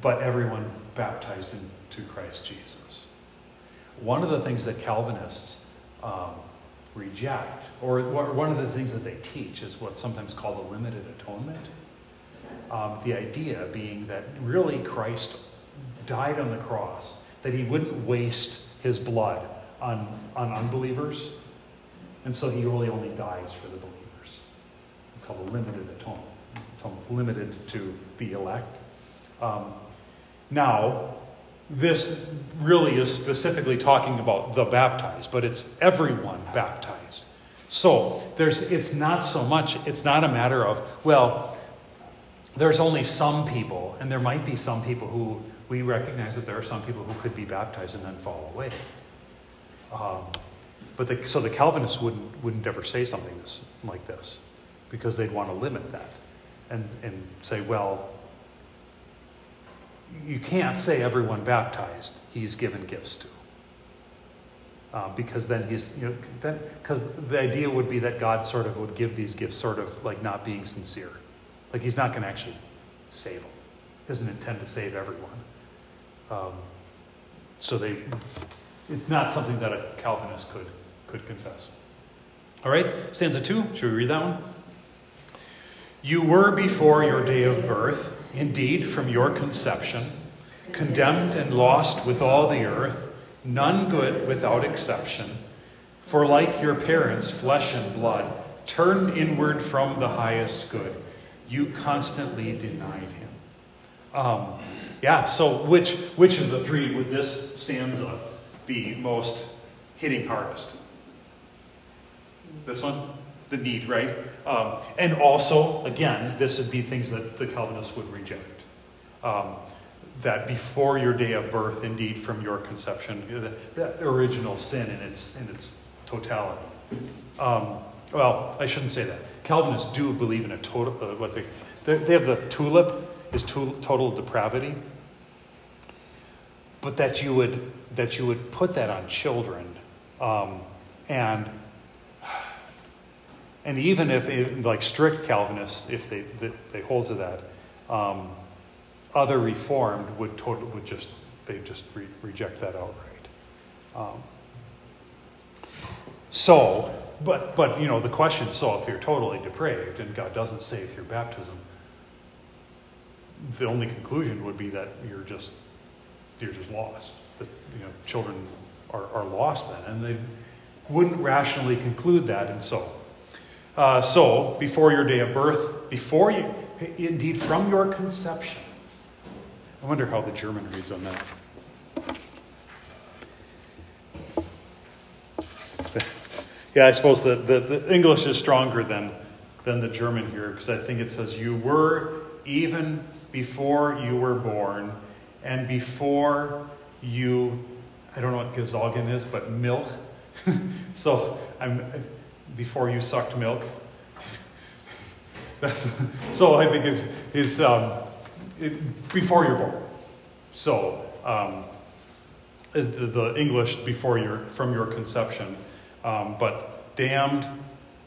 But everyone baptized into Christ Jesus. One of the things that Calvinists um, reject, or one of the things that they teach, is what's sometimes called a limited atonement. Um, the idea being that really Christ died on the cross, that he wouldn't waste his blood on, on unbelievers, and so he really only dies for the believers. It's called a limited atonement. Atonement's limited to the elect. Um, now, this really is specifically talking about the baptized, but it's everyone baptized. So there's it's not so much, it's not a matter of, well, there's only some people, and there might be some people who we recognize that there are some people who could be baptized and then fall away. Um, but the, so the Calvinists wouldn't, wouldn't ever say something this, like this because they'd want to limit that and, and say, well, you can't say everyone baptized he's given gifts to. Uh, because then he's, you know, then, because the idea would be that God sort of would give these gifts sort of like not being sincere. Like he's not going to actually save them. He doesn't intend to save everyone. Um, so they, it's not something that a Calvinist could, could confess. All right, stanza two. Should we read that one? You were before your day of birth, indeed from your conception, condemned and lost with all the earth, none good without exception. For like your parents, flesh and blood, turned inward from the highest good, you constantly denied him. Um, yeah, so which, which of the three would this stanza be most hitting hardest? This one? The need, right? Um, and also, again, this would be things that the Calvinists would reject. Um, that before your day of birth, indeed from your conception, the, the original sin in its, in its totality. Um, well, I shouldn't say that. Calvinists do believe in a total, uh, what they, they, they have the tulip is to, total depravity, but that you would, that you would put that on children. Um, and and even if, like strict Calvinists, if they, they hold to that, um, other Reformed would total, would just they just re- reject that outright. Um, so, but but you know the question. So if you're totally depraved and God doesn't save through baptism, the only conclusion would be that you're just you're just lost. That you know children are, are lost then, and they wouldn't rationally conclude that, and so. Uh, so, before your day of birth, before you, indeed from your conception. I wonder how the German reads on that. [LAUGHS] Yeah, I suppose the, the, the English is stronger than, than the German here because I think it says, You were even before you were born and before you, I don't know what Gesalgen is, but milk. [LAUGHS] so I'm before you sucked milk. That's, [LAUGHS] so I think is is um, it, before you're born. So um, the, the, English before your from your conception, um, but damned,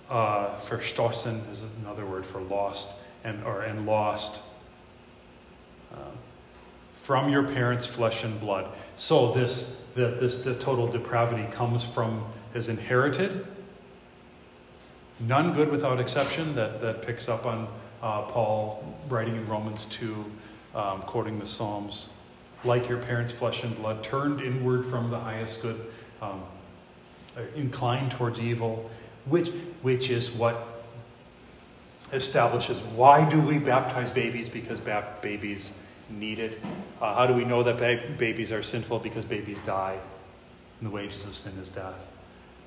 uh, is another word for lost and or and lost. Uh, from your parents' flesh and blood. So this the, this the total depravity comes from is inherited none good without exception that, that picks up on uh, Paul writing in Romans 2, um, quoting the Psalms. Like your parents' flesh and blood, turned inward from the highest good, um, uh, inclined towards evil, which, which is what establishes why do we baptize babies? Because babies need it. Uh, how do we know that ba- babies are sinful? Because babies die, and the wages of sin is death.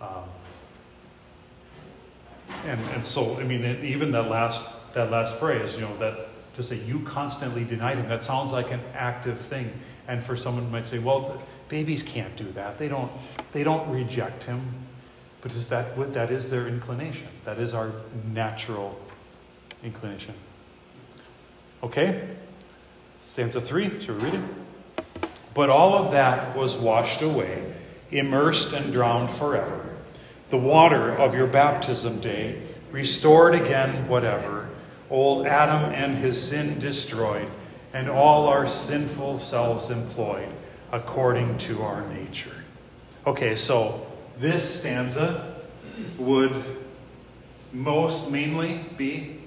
Um, and, and so, I mean, even that last, that last phrase, you know, that to say you constantly denied him, that sounds like an active thing. And for someone who might say, well, babies can't do that. They don't, they don't reject him. But is that what that is their inclination? That is our natural inclination. Okay? Stanza three, should we read it? But all of that was washed away, immersed and drowned forever the water of your baptism day, restored again whatever, old Adam and his sin destroyed, and all our sinful selves employed according to our nature. Okay, so this stanza would most mainly be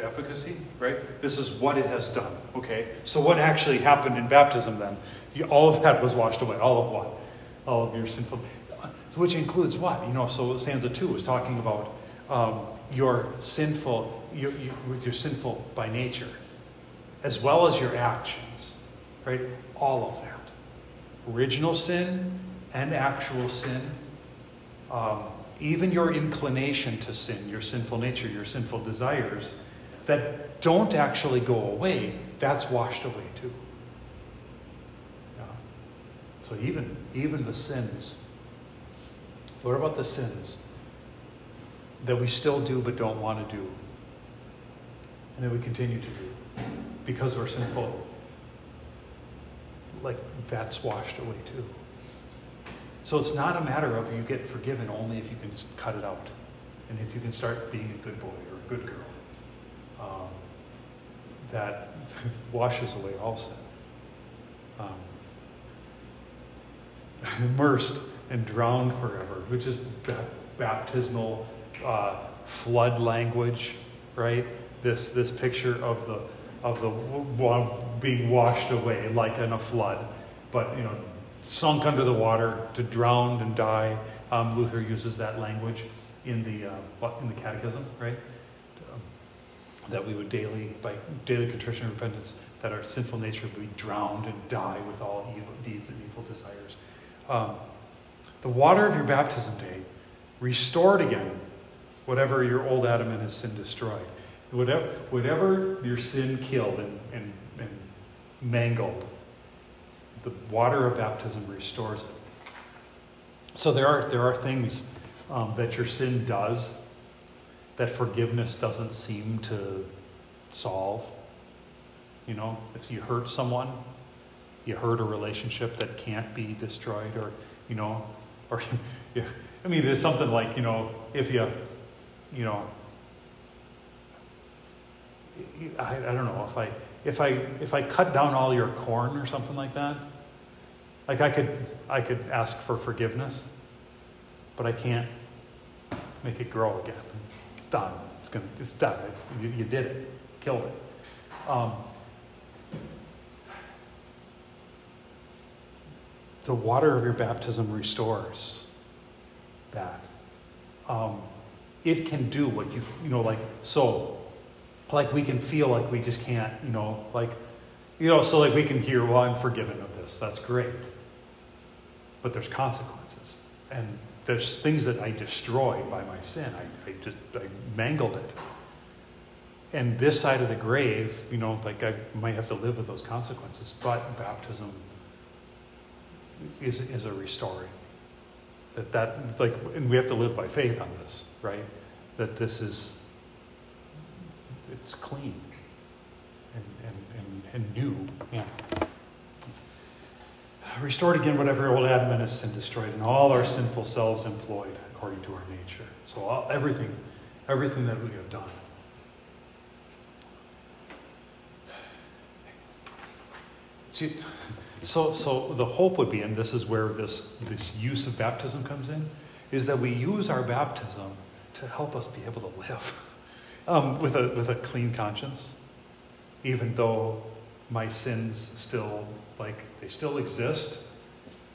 efficacy, right? This is what it has done, okay? So, what actually happened in baptism then? All of that was washed away. All of what? All of your sinful, which includes what? You know, so stanza two was talking about um, your sinful, your, you, your sinful by nature, as well as your actions, right? All of that. Original sin and actual sin. Um, even your inclination to sin, your sinful nature, your sinful desires, that don't actually go away, that's washed away too. So even, even the sins. What about the sins that we still do but don't want to do? And that we continue to do because we're sinful? Like that's washed away too. So it's not a matter of you get forgiven only if you can cut it out and if you can start being a good boy or a good girl. Um, that [LAUGHS] washes away all sin. Um, [LAUGHS] immersed and drowned forever, which is baptismal uh, flood language, right? This this picture of the of the being washed away like in a flood, but you know, sunk under the water to drown and die. Um, Luther uses that language in the uh, in the Catechism, right? Um, that we would daily, by daily contrition and repentance, that our sinful nature would be drowned and die with all evil deeds and evil desires um, the water of your baptism day restored again whatever your old Adam and his sin destroyed. whatever, whatever your sin killed and, and, and mangled, the water of baptism restores it. So there are, there are things um, that your sin does that forgiveness doesn't seem to solve. You know, if you hurt someone, you hurt a relationship that can't be destroyed, or, you know, [LAUGHS] or, I mean, there's something like, you know, if you, you know, I, I don't know if I if I if I cut down all your corn or something like that, like I could I could ask for forgiveness, but I can't make it grow again. It's done. It's gonna it's done. It's, you, you did it, killed it. Um, the water of your baptism restores that. Um, it can do what you you know like so like we can feel like we just can't, you know, like, you know, so like we can hear, well, I'm forgiven of this. That's great. But there's consequences. And there's things that I destroyed by my sin. I, I just, I mangled it. And this side of the grave, you know, like I might have to live with those consequences. But baptism is, is a restoring. That that, like, and we have to live by faith on this, right? That this is it's clean and, and, and, and new. Yeah. Restored again whatever old Adam and his sin destroyed, and all our sinful selves employed according to our nature. So all, everything, everything that we have done. See, so, so the hope would be, and this is where this, this use of baptism comes in, is that we use our baptism to help us be able to live [LAUGHS] um, with, a, with a clean conscience, even though my sins still, like, they still exist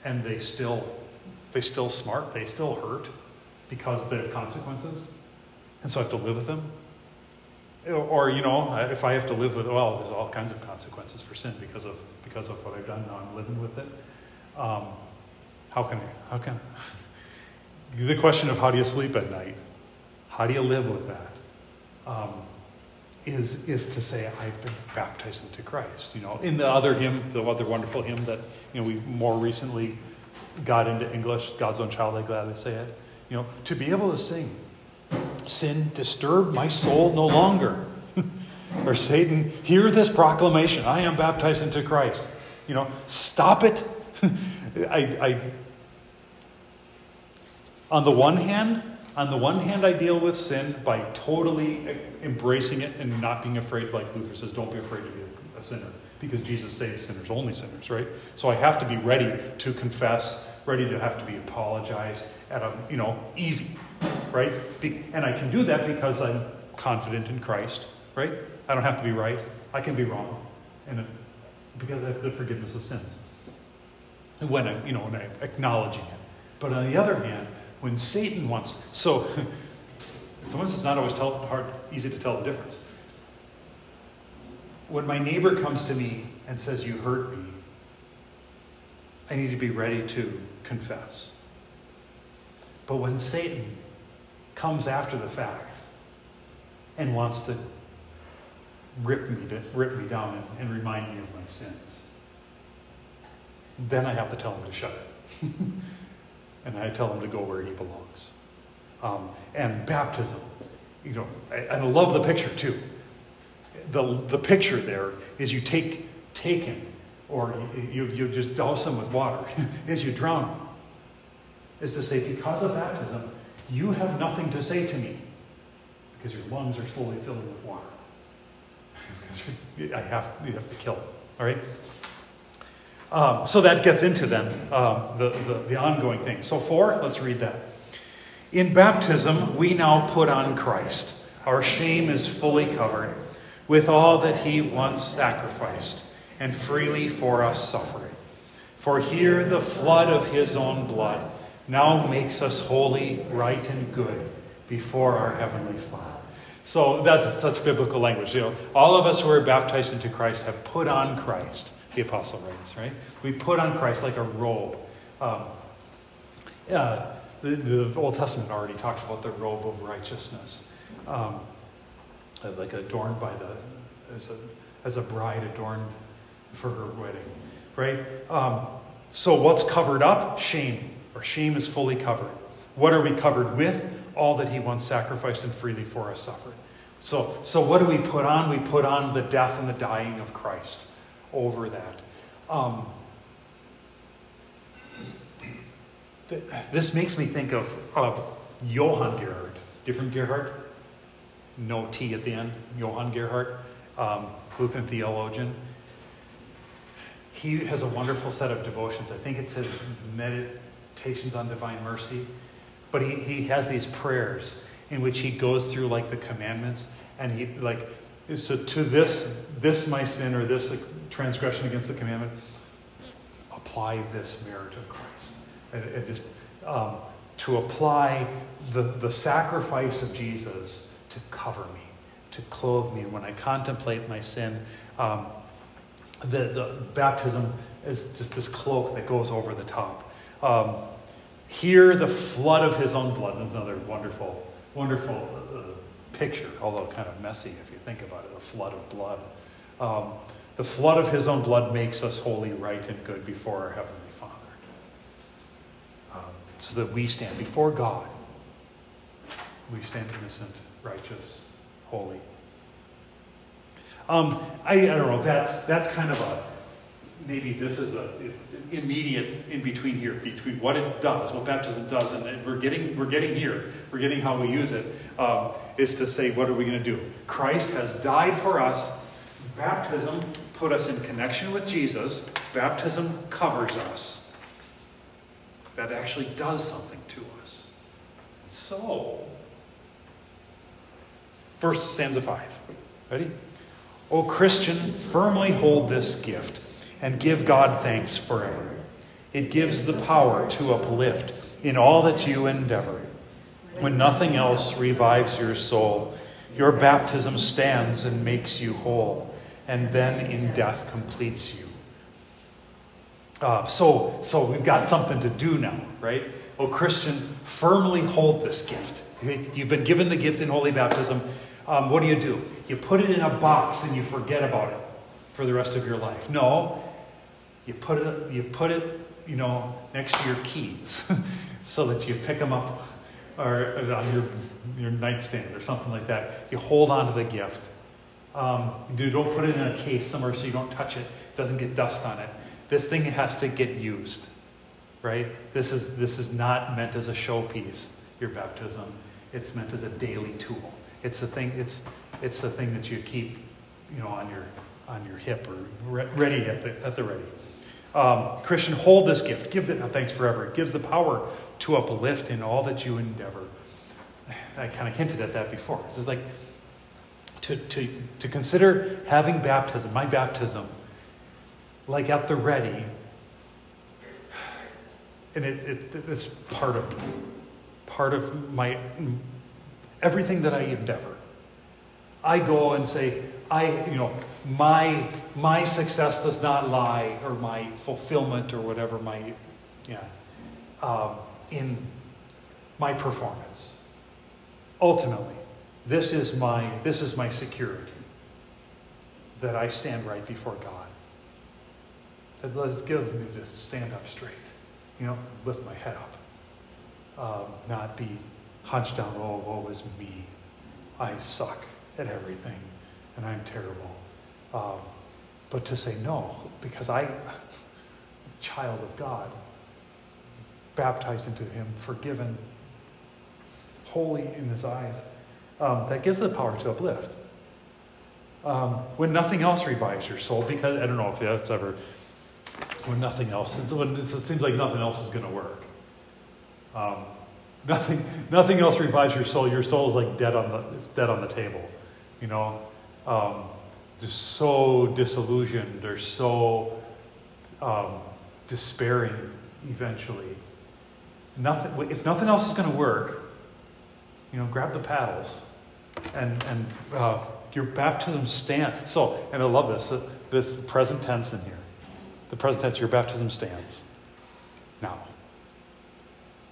and they still, they still smart, they still hurt because they have consequences. And so I have to live with them. Or, you know, if I have to live with, well, there's all kinds of consequences for sin because of, because of what I've done. Now I'm living with it. Um, how can I, how can, [LAUGHS] the question of how do you sleep at night? How do you live with that? um, is, is to say, I've been baptized into Christ. You know, in the other hymn, the other wonderful hymn that, you know, we more recently got into English, God's own child, I gladly say it. You know, to be able to sing, sin disturb my soul no longer. [LAUGHS] or Satan, hear this proclamation, I am baptized into Christ. You know, stop it. [LAUGHS] I, I, on the one hand, on the one hand, I deal with sin by totally embracing it and not being afraid, like Luther says, don't be afraid to be a sinner, because Jesus saves sinners, only sinners, right? So I have to be ready to confess, ready to have to be apologized at a, you know, easy, right? Be, and I can do that because I'm confident in Christ, right? I don't have to be right. I can be wrong. And it, because have the forgiveness of sins. When I, you know, when I'm acknowledging it. But on the other hand, when Satan wants, so [LAUGHS] sometimes it's not always tell, hard, easy to tell the difference. When my neighbor comes to me and says, You hurt me, I need to be ready to confess. But when Satan comes after the fact and wants to rip me, to, rip me down and, and remind me of my sins, then I have to tell him to shut it. [LAUGHS] and I tell him to go where he belongs. Um, and baptism, you know, and I love the picture too. The, the picture there is you take take him, or you, you just douse him with water, [LAUGHS] is you drown him. Is to say, because of baptism, you have nothing to say to me because your lungs are slowly filling with water. [LAUGHS] I have, you have to kill it. All right? Um, so that gets into then um, the, the, the ongoing thing. So, four, let's read that. In baptism, we now put on Christ. Our shame is fully covered with all that he once sacrificed and freely for us suffered. For here the flood of his own blood now makes us holy, right, and good before our heavenly Father. So that's such biblical language. You know, all of us who are baptized into Christ have put on Christ the apostle writes, right? We put on Christ like a robe. Um, uh, the, the, Old Testament already talks about the robe of righteousness. Um, uh, like adorned by the, as a, as a bride adorned for her wedding, right? Um, so what's covered up? Shame, or shame is fully covered. What are we covered with? All that he once sacrificed and freely for us suffered. So, so what do we put on? We put on the death and the dying of Christ over that. Um, th- this makes me think of, of Johann Gerhard. Different Gerhard? No T at the end. Johann Gerhard, um, Lutheran theologian. He has a wonderful set of devotions. I think it says Meditations on Divine Mercy. But he, he has these prayers in which he goes through like the commandments and he like so to this this my sin or this like, transgression against the commandment apply this merit of christ and, and just um, to apply the, the sacrifice of jesus to cover me to clothe me when i contemplate my sin um, the, the baptism is just this cloak that goes over the top um, here the flood of his own blood is another wonderful wonderful uh, picture, although kind of messy if you think about it a flood of blood. Um, the flood of his own blood makes us holy, right, and good before our Heavenly Father. Um, so that we stand before God. We stand innocent, righteous, holy. Um, I, I don't know, that's, that's kind of a, maybe this is a immediate in between here, between what it does, what baptism does, and we're getting we're getting here, we're getting how we use it, um, is to say, what are we going to do? Christ has died for us. Baptism put us in connection with Jesus. Baptism covers us. That actually does something to us. So, first stanza five. Ready? O Christian, firmly hold this gift and give God thanks forever. It gives the power to uplift in all that you endeavor. When nothing else revives your soul, your baptism stands and makes you whole, and then in death completes you. Uh, so, so we've got something to do now, right? Oh, Christian, firmly hold this gift. You've been given the gift in holy baptism. Um, what do you do? You put it in a box and you forget about it for the rest of your life. No, you put it, you put it, you know, next to your keys [LAUGHS] so that you pick them up or on your, your nightstand or something like that. You hold on to the gift. Um, don't put it in a case somewhere so you don't touch it. It doesn't get dust on it. This thing has to get used, right? This is, this is not meant as a showpiece, your baptism. It's meant as a daily tool. It's the thing, it's, it's the thing that you keep, you know, on your, on your hip or ready at the, at the ready. Um, Christian, hold this gift. Give it thanks forever. It gives the power to uplift in all that you endeavor. I kind of hinted at that before. It's like to, to, to consider having baptism, my baptism, like at the ready, and it, it, it's part of part of my everything that I endeavor. I go and say, I, you know, my my success does not lie, or my fulfillment, or whatever my, yeah, um, in my performance. Ultimately, this is my this is my security. That I stand right before God. That gives me to stand up straight, you know, lift my head up, um, not be hunched down. Oh, woe is me! I suck at everything and I'm terrible. Um, but to say no, because I, child of God, baptized into Him, forgiven, holy in His eyes, um, that gives the power to uplift. Um, when nothing else revives your soul, because I don't know if that's ever, when nothing else, when it seems like nothing else is going to work. Um, [LAUGHS] nothing, nothing else revives your soul. Your soul is like dead on the, it's dead on the table. You know, um, just so disillusioned or so um, despairing eventually. Nothing, if nothing else is going to work, you know, grab the paddles and, and uh, your baptism stand. So, and I love this, this present tense in here. The present tense, your baptism stands now.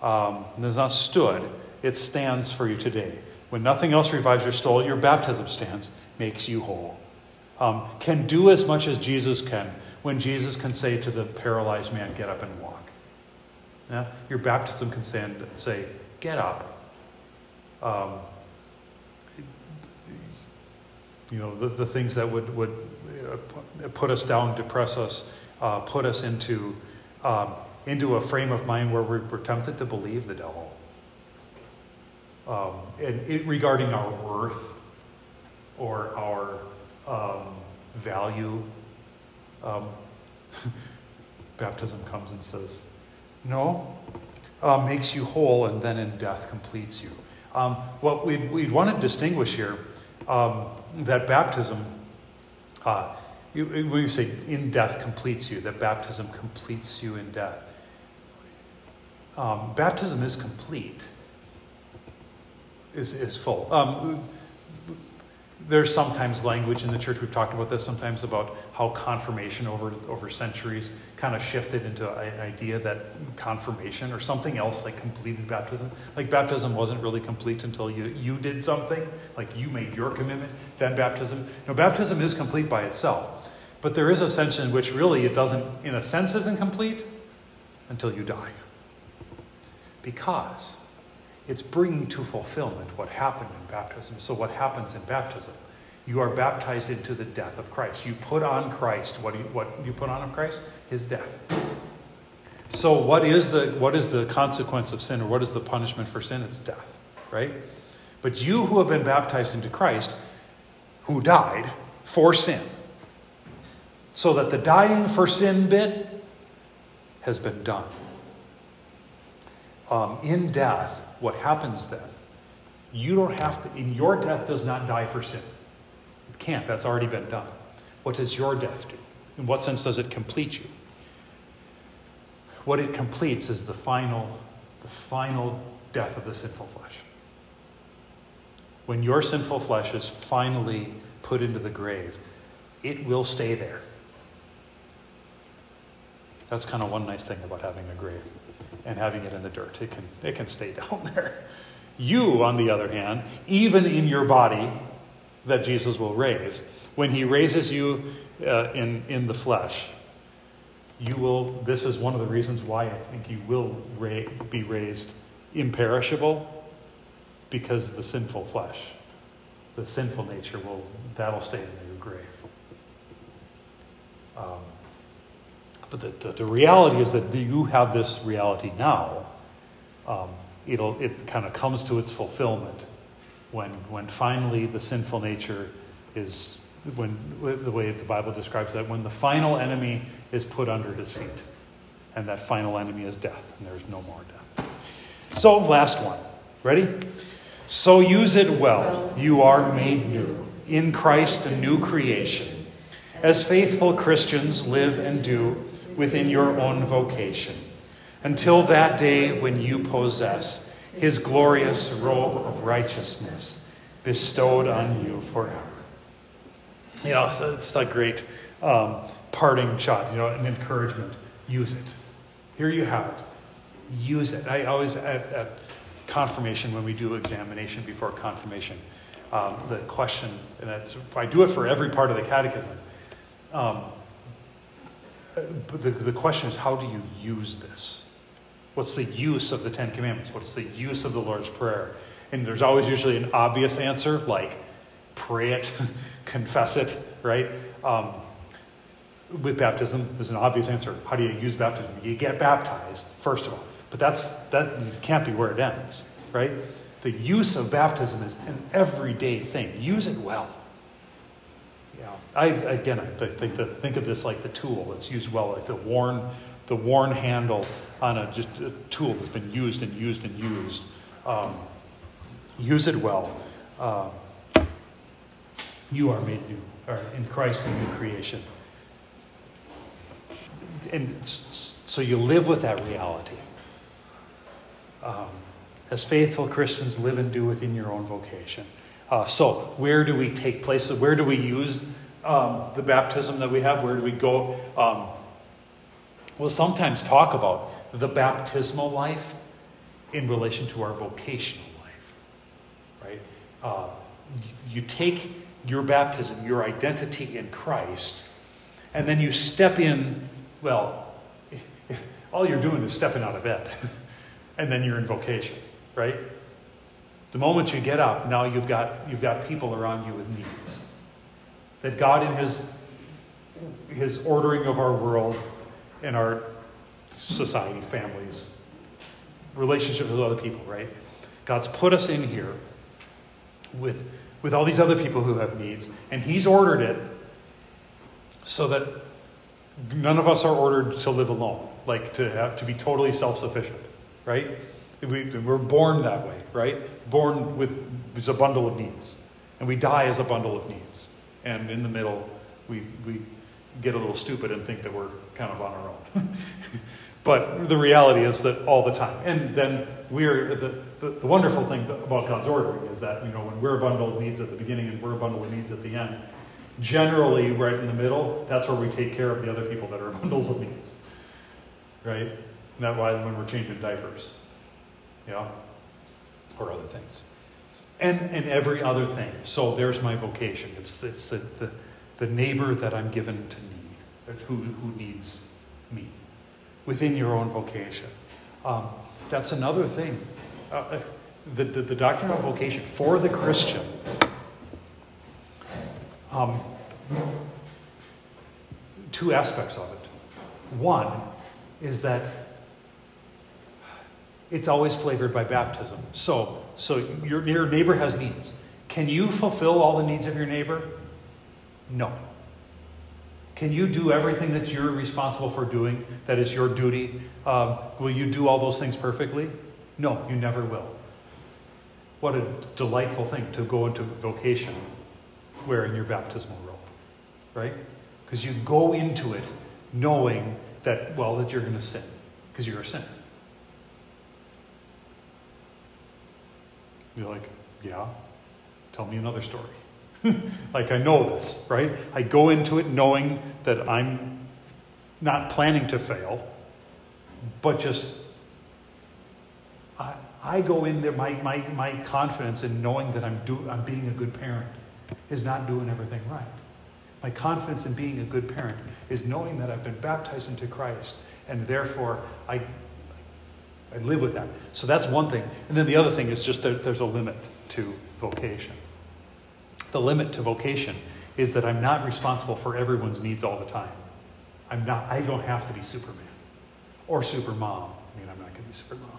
Um, it's not stood, it stands for you today. when nothing else revives your soul, your baptism stance makes you whole. Um, can do as much as Jesus can when Jesus can say to the paralyzed man, Get up and walk. Yeah? Your baptism can stand, say, Get up. Um, you know, the, the things that would, would uh, put us down, depress us, uh, put us into, um, into a frame of mind where we're, we're tempted to believe the devil. Um, and it, regarding our worth or our um, value, um, [LAUGHS] baptism comes and says, No, uh, makes you whole, and then in death completes you. Um, what we'd, we'd want to distinguish here um, that baptism, uh, when you say in death completes you, that baptism completes you in death. Um, baptism is complete, is, is full. There's sometimes language in the church, we've talked about this sometimes about how confirmation over, over centuries kind of shifted into an idea that confirmation or something else like completed baptism. Like baptism wasn't really complete until you, you did something, like you made your commitment, then baptism. No, baptism is complete by itself. But there is a sense in which really it doesn't, in a sense, isn't complete until you die. Because it's bringing to fulfillment what happened in baptism. So, what happens in baptism? You are baptized into the death of Christ. You put on Christ. What do you, what you put on of Christ? His death. So, what is, the, what is the consequence of sin, or what is the punishment for sin? It's death, right? But you who have been baptized into Christ, who died for sin, so that the dying for sin bit has been done. Um, in death, what happens then? You don't have to, in your death does not die for sin. It can't, that's already been done. What does your death do? In what sense does it complete you? What it completes is the final, the final death of the sinful flesh. When your sinful flesh is finally put into the grave, it will stay there. That's kind of one nice thing about having a grave and having it in the dirt. It can, it can stay [LAUGHS] down there. You, on the other hand, even in your body that Jesus will raise, when he raises you uh, in, in the flesh, you will, this is one of the reasons why I think you will ra- be raised imperishable because the sinful flesh, the sinful nature will, that'll stay in your grave. Um, but the, the, the, reality is that you have this reality now. Um, it'll, it kind of comes to its fulfillment when, when finally the sinful nature is, when the way the Bible describes that, when the final enemy is put under his feet. And that final enemy is death, and there's no more death. So, last one. Ready? So use it well. You are made new. In Christ, a new creation. As faithful Christians, live and do within your own vocation until that day when you possess his glorious robe of righteousness bestowed on you forever. You know, so it's a great um, parting shot, you know, an encouragement. Use it. Here you have it. Use it. I always, at, at confirmation, when we do examination before confirmation, um, the question, and I do it for every part of the catechism. Um, the, the question is, how do you use this? What's the use of the Ten Commandments? What's the use of the Lord's Prayer? And there's always usually an obvious answer, like pray it, [LAUGHS] confess it, right? Um, with baptism, there's an obvious answer. How do you use baptism? You get baptized, first of all. But that's that can't be where it ends, right? The use of baptism is an everyday thing. Use it well. I again, I think think of this like the tool that's used well, like the worn, the worn handle on a just a tool that's been used and used and used. Um, use it well. Uh, you are made new, or in Christ a new creation. And so you live with that reality. Um, as faithful Christians, live and do within your own vocation. Uh, so, where do we take place? Where do we use um, the baptism that we have? Where do we go? Um, we'll sometimes talk about the baptismal life in relation to our vocational life, right? uh, you take your baptism, your identity in Christ, and then you step in, well, if, [LAUGHS] if all you're doing is stepping out of bed, [LAUGHS] and then you're in vocation, right? The moment you get up, now you've got, you've got people around you with needs. That God, in His, His ordering of our world and our society, families, relationships with other people, right? God's put us in here with, with all these other people who have needs, and He's ordered it so that none of us are ordered to live alone, like to have to be totally self-sufficient, right? We, we're born that way, right? Born with, with a bundle of needs, and we die as a bundle of needs. And in the middle, we, we get a little stupid and think that we're kind of on our own. [LAUGHS] but the reality is that all the time. And then we're the, the, the, wonderful thing about God's ordering is that you know when we're a bundle of needs at the beginning and we're a bundle of needs at the end, generally right in the middle, that's where we take care of the other people that are [LAUGHS] bundles of needs. Right? And that's why when we're changing diapers, yeah, or other things. And, and every other thing. So there's my vocation. It's, it's the, the, the neighbor that I'm given to need, who, who needs me within your own vocation. Um, that's another thing. Uh, uh, the, the, the, doctrine of vocation for the Christian. Um, two aspects of it. One is that it's always flavored by baptism. So, so your, your neighbor has needs. Can you fulfill all the needs of your neighbor? No. Can you do everything that you're responsible for doing, that is your duty? Um, will you do all those things perfectly? No, you never will. What a delightful thing to go into vocation wearing your baptismal robe, right? Because you go into it knowing that, well, that you're going to sin, because you're a sinner. You're like, yeah, tell me another story. [LAUGHS] like, I know this, right? I go into it knowing that I'm not planning to fail, but just, I, I go in there, my, my, my confidence in knowing that I'm, do, I'm being a good parent is not doing everything right. My confidence in being a good parent is knowing that I've been baptized into Christ, and therefore I, I live with that. So that's one thing. And then the other thing is just that there's a limit to vocation. The limit to vocation is that I'm not responsible for everyone's needs all the time. I'm not, I don't have to be Superman or Supermom. I mean, I'm not going to be Supermom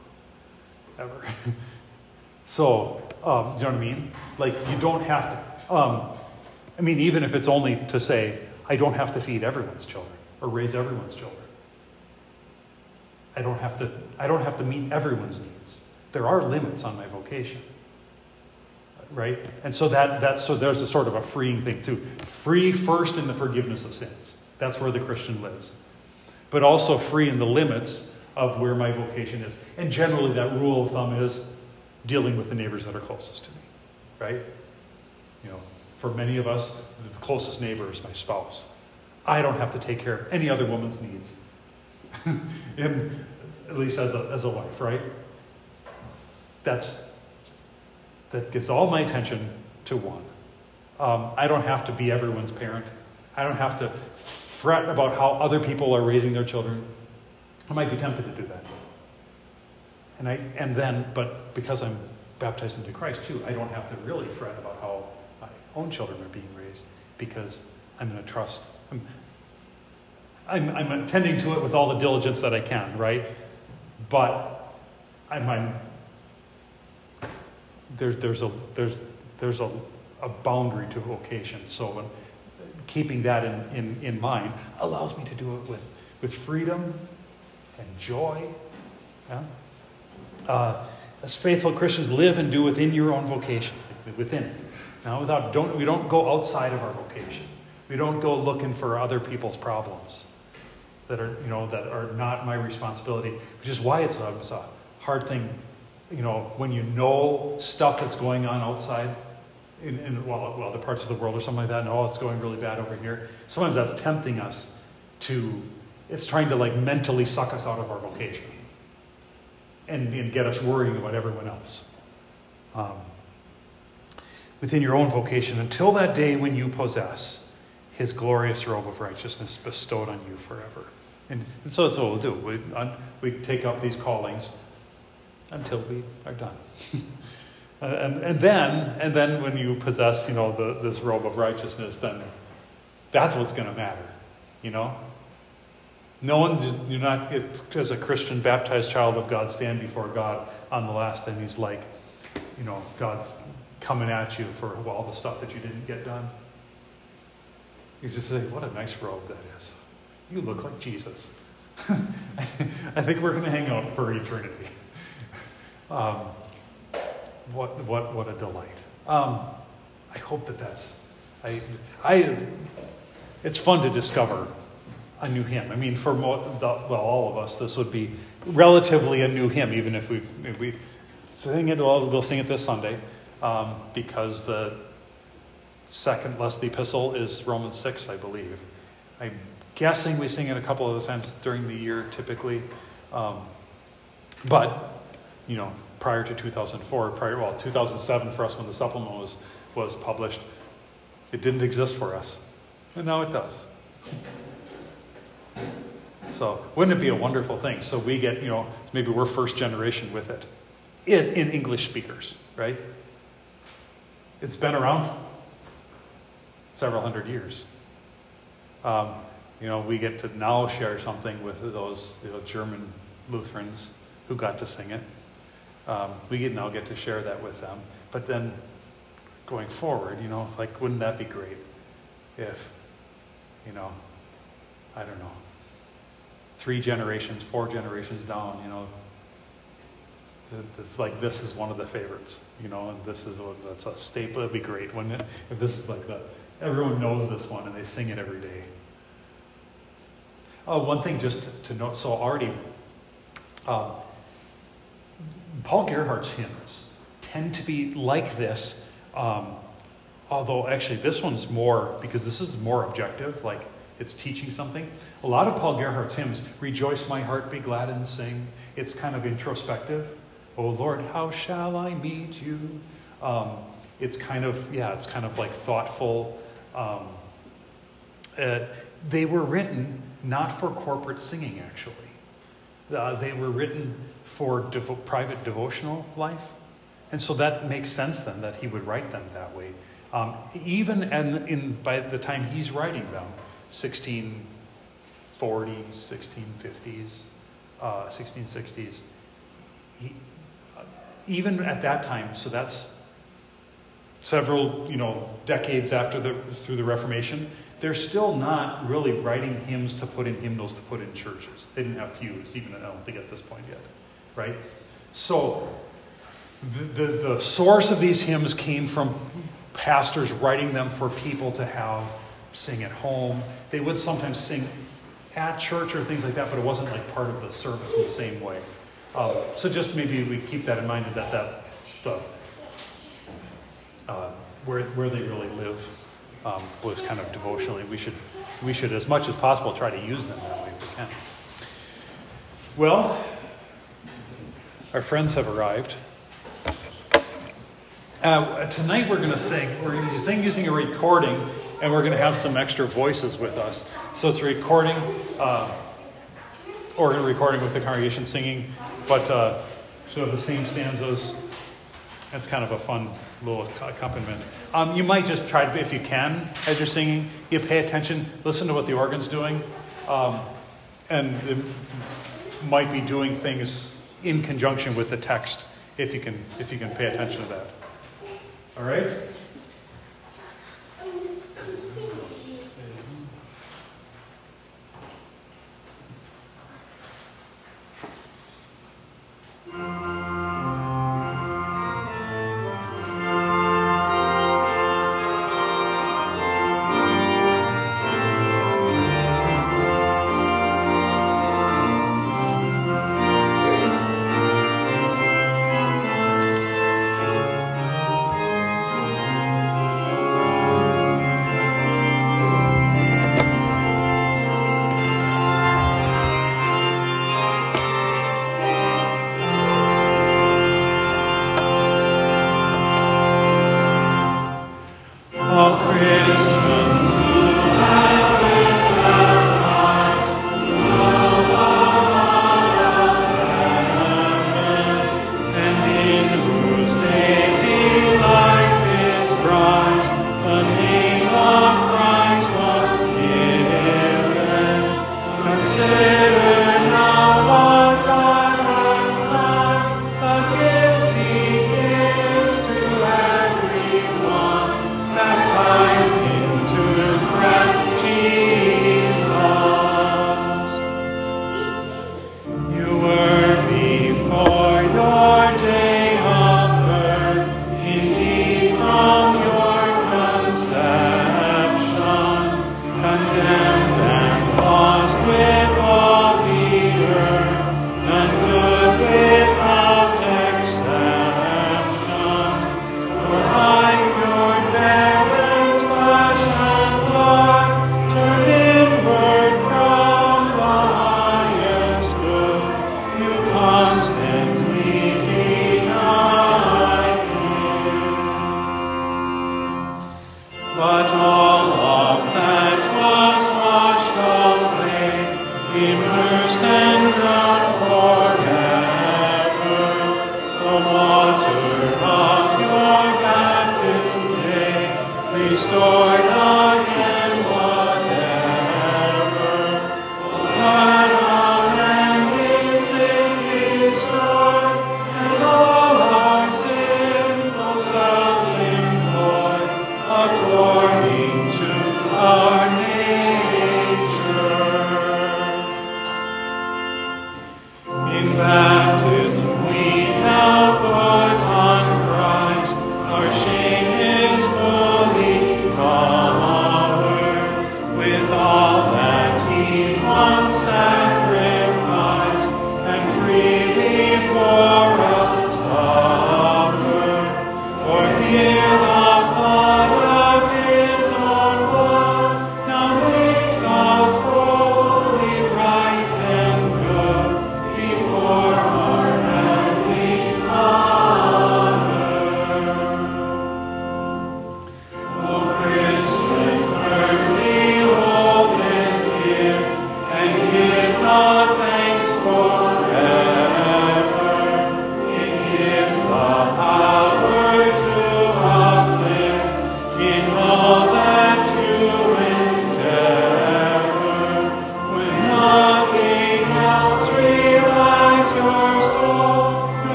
ever. [LAUGHS] so, um, you know what I mean? Like, you don't have to. Um, I mean, even if it's only to say, I don't have to feed everyone's children or raise everyone's children. I don't have to, I don't have to meet everyone's needs. There are limits on my vocation. Right? And so that that's so there's a sort of a freeing thing too. Free first in the forgiveness of sins. That's where the Christian lives. But also free in the limits of where my vocation is. And generally that rule of thumb is dealing with the neighbors that are closest to me. Right? You know, for many of us, the closest neighbor is my spouse. I don't have to take care of any other woman's needs. In, at least as a, as a wife, right? That's, that gives all my attention to one. Um, I don't have to be everyone's parent. I don't have to fret about how other people are raising their children. I might be tempted to do that. And, I, and then, but because I'm baptized into Christ too, I don't have to really fret about how my own children are being raised because I'm going to trust. I'm, I'm, I'm attending to it with all the diligence that I can, right? But I'm, I'm there's, there's, a, there's, there's a, a boundary to vocation. So when, keeping that in, in, in mind allows me to do it with, with freedom and joy. Yeah? Uh, as faithful Christians, live and do within your own vocation, within it. Now, without, don't, we don't go outside of our vocation. We don't go looking for other people's problems that are, you know, that are not my responsibility, which is why it's a, it's a hard thing, you know, when you know stuff that's going on outside in, in well, well, other parts of the world or something like that, and oh, it's going really bad over here. Sometimes that's tempting us to, it's trying to like mentally suck us out of our vocation and, and get us worrying about everyone else. Um, within your own vocation until that day when you possess his glorious robe of righteousness bestowed on you forever. And, and so that's what we'll do. We, we take up these callings until we are done. [LAUGHS] Uh, and, and then, and then when you possess, you know, the, this robe of righteousness, then that's what's going to matter, you know? No one, you're not, as a Christian baptized child of God, stand before God on the last and he's like, you know, God's coming at you for all the stuff that you didn't get done. He's just saying, what a nice robe that is. You look like Jesus. [LAUGHS] I think we're going to hang out for eternity. Um, what, what, what a delight. Um, I hope that that's, I, I, it's fun to discover a new hymn. I mean, for mo- the, well, all of us, this would be relatively a new hymn, even if we, we sing it, well, we'll sing it this Sunday, um, because the second less the epistle is Romans 6, I believe. I'm guessing we sing it a couple of times during the year, typically. Um, but, you know, prior to 2004, prior, well, 2007 for us when the supplement was, was published, it didn't exist for us. And now it does. So, wouldn't it be a wonderful thing? So, we get, you know, maybe we're first generation with it in English speakers, right? It's been around several hundred years. Um, you know, we get to now share something with those you know, German Lutherans who got to sing it. Um, we get, now get to share that with them. But then going forward, you know, like, wouldn't that be great if, you know, I don't know, three generations, four generations down, you know, it's like this is one of the favorites, you know, and this is a, that's a staple. It'd be great when it, if this is like the everyone knows this one and they sing it every day. Uh, one thing just to, note, so already, uh, Paul Gerhardt's hymns tend to be like this, um, although actually this one's more because this is more objective, like it's teaching something. A lot of Paul Gerhardt's hymns, "Rejoice, my heart, be glad and sing." It's kind of introspective. Oh Lord, how shall I meet you? Um, it's kind of, yeah, it's kind of like thoughtful. Um, uh, they were written not for corporate singing, actually. Uh, they were written for devo- private devotional life. And so that makes sense then that he would write them that way. Um, even and in, by the time he's writing them, 1640s, 1650s, uh, 1660s, he, even at that time, so that's several, you know, decades after the through the Reformation, they're still not really writing hymns to put in hymnals to put in churches. They didn't have pews, even I don't think at this point yet, right? So the, the, the source of these hymns came from pastors writing them for people to have sing at home. They would sometimes sing at church or things like that, but it wasn't like part of the service in the same way. Um, so just maybe we keep that in mind that that's the uh, where where they really live um, was kind of devotionally. We should we should as much as possible try to use them that way if we can. Well, our friends have arrived. Uh, tonight we're going to sing. We're going to sing using a recording, and we're going to have some extra voices with us. So it's a recording, uh, or recording with the congregation singing but uh, so the same stanzas. That's kind of a fun little accompaniment. Um, you might just try, if you can, as you're singing, you pay attention, listen to what the organ's doing, um, and it might be doing things in conjunction with the text if you can if you can pay attention to that. All right.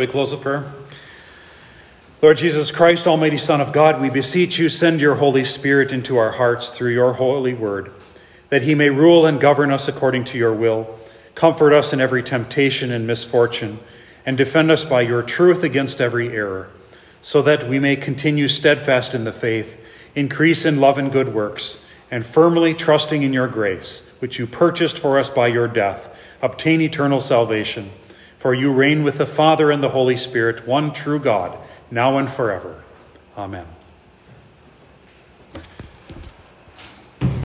We close with prayer? Lord Jesus Christ, Almighty Son of God, we beseech you, send your Holy Spirit into our hearts through your holy word, that he may rule and govern us according to your will, comfort us in every temptation and misfortune, and defend us by your truth against every error, so that we may continue steadfast in the faith, increase in love and good works, and firmly trusting in your grace, which you purchased for us by your death, obtain eternal salvation. For you reign with the Father and the Holy Spirit, one true God now and forever.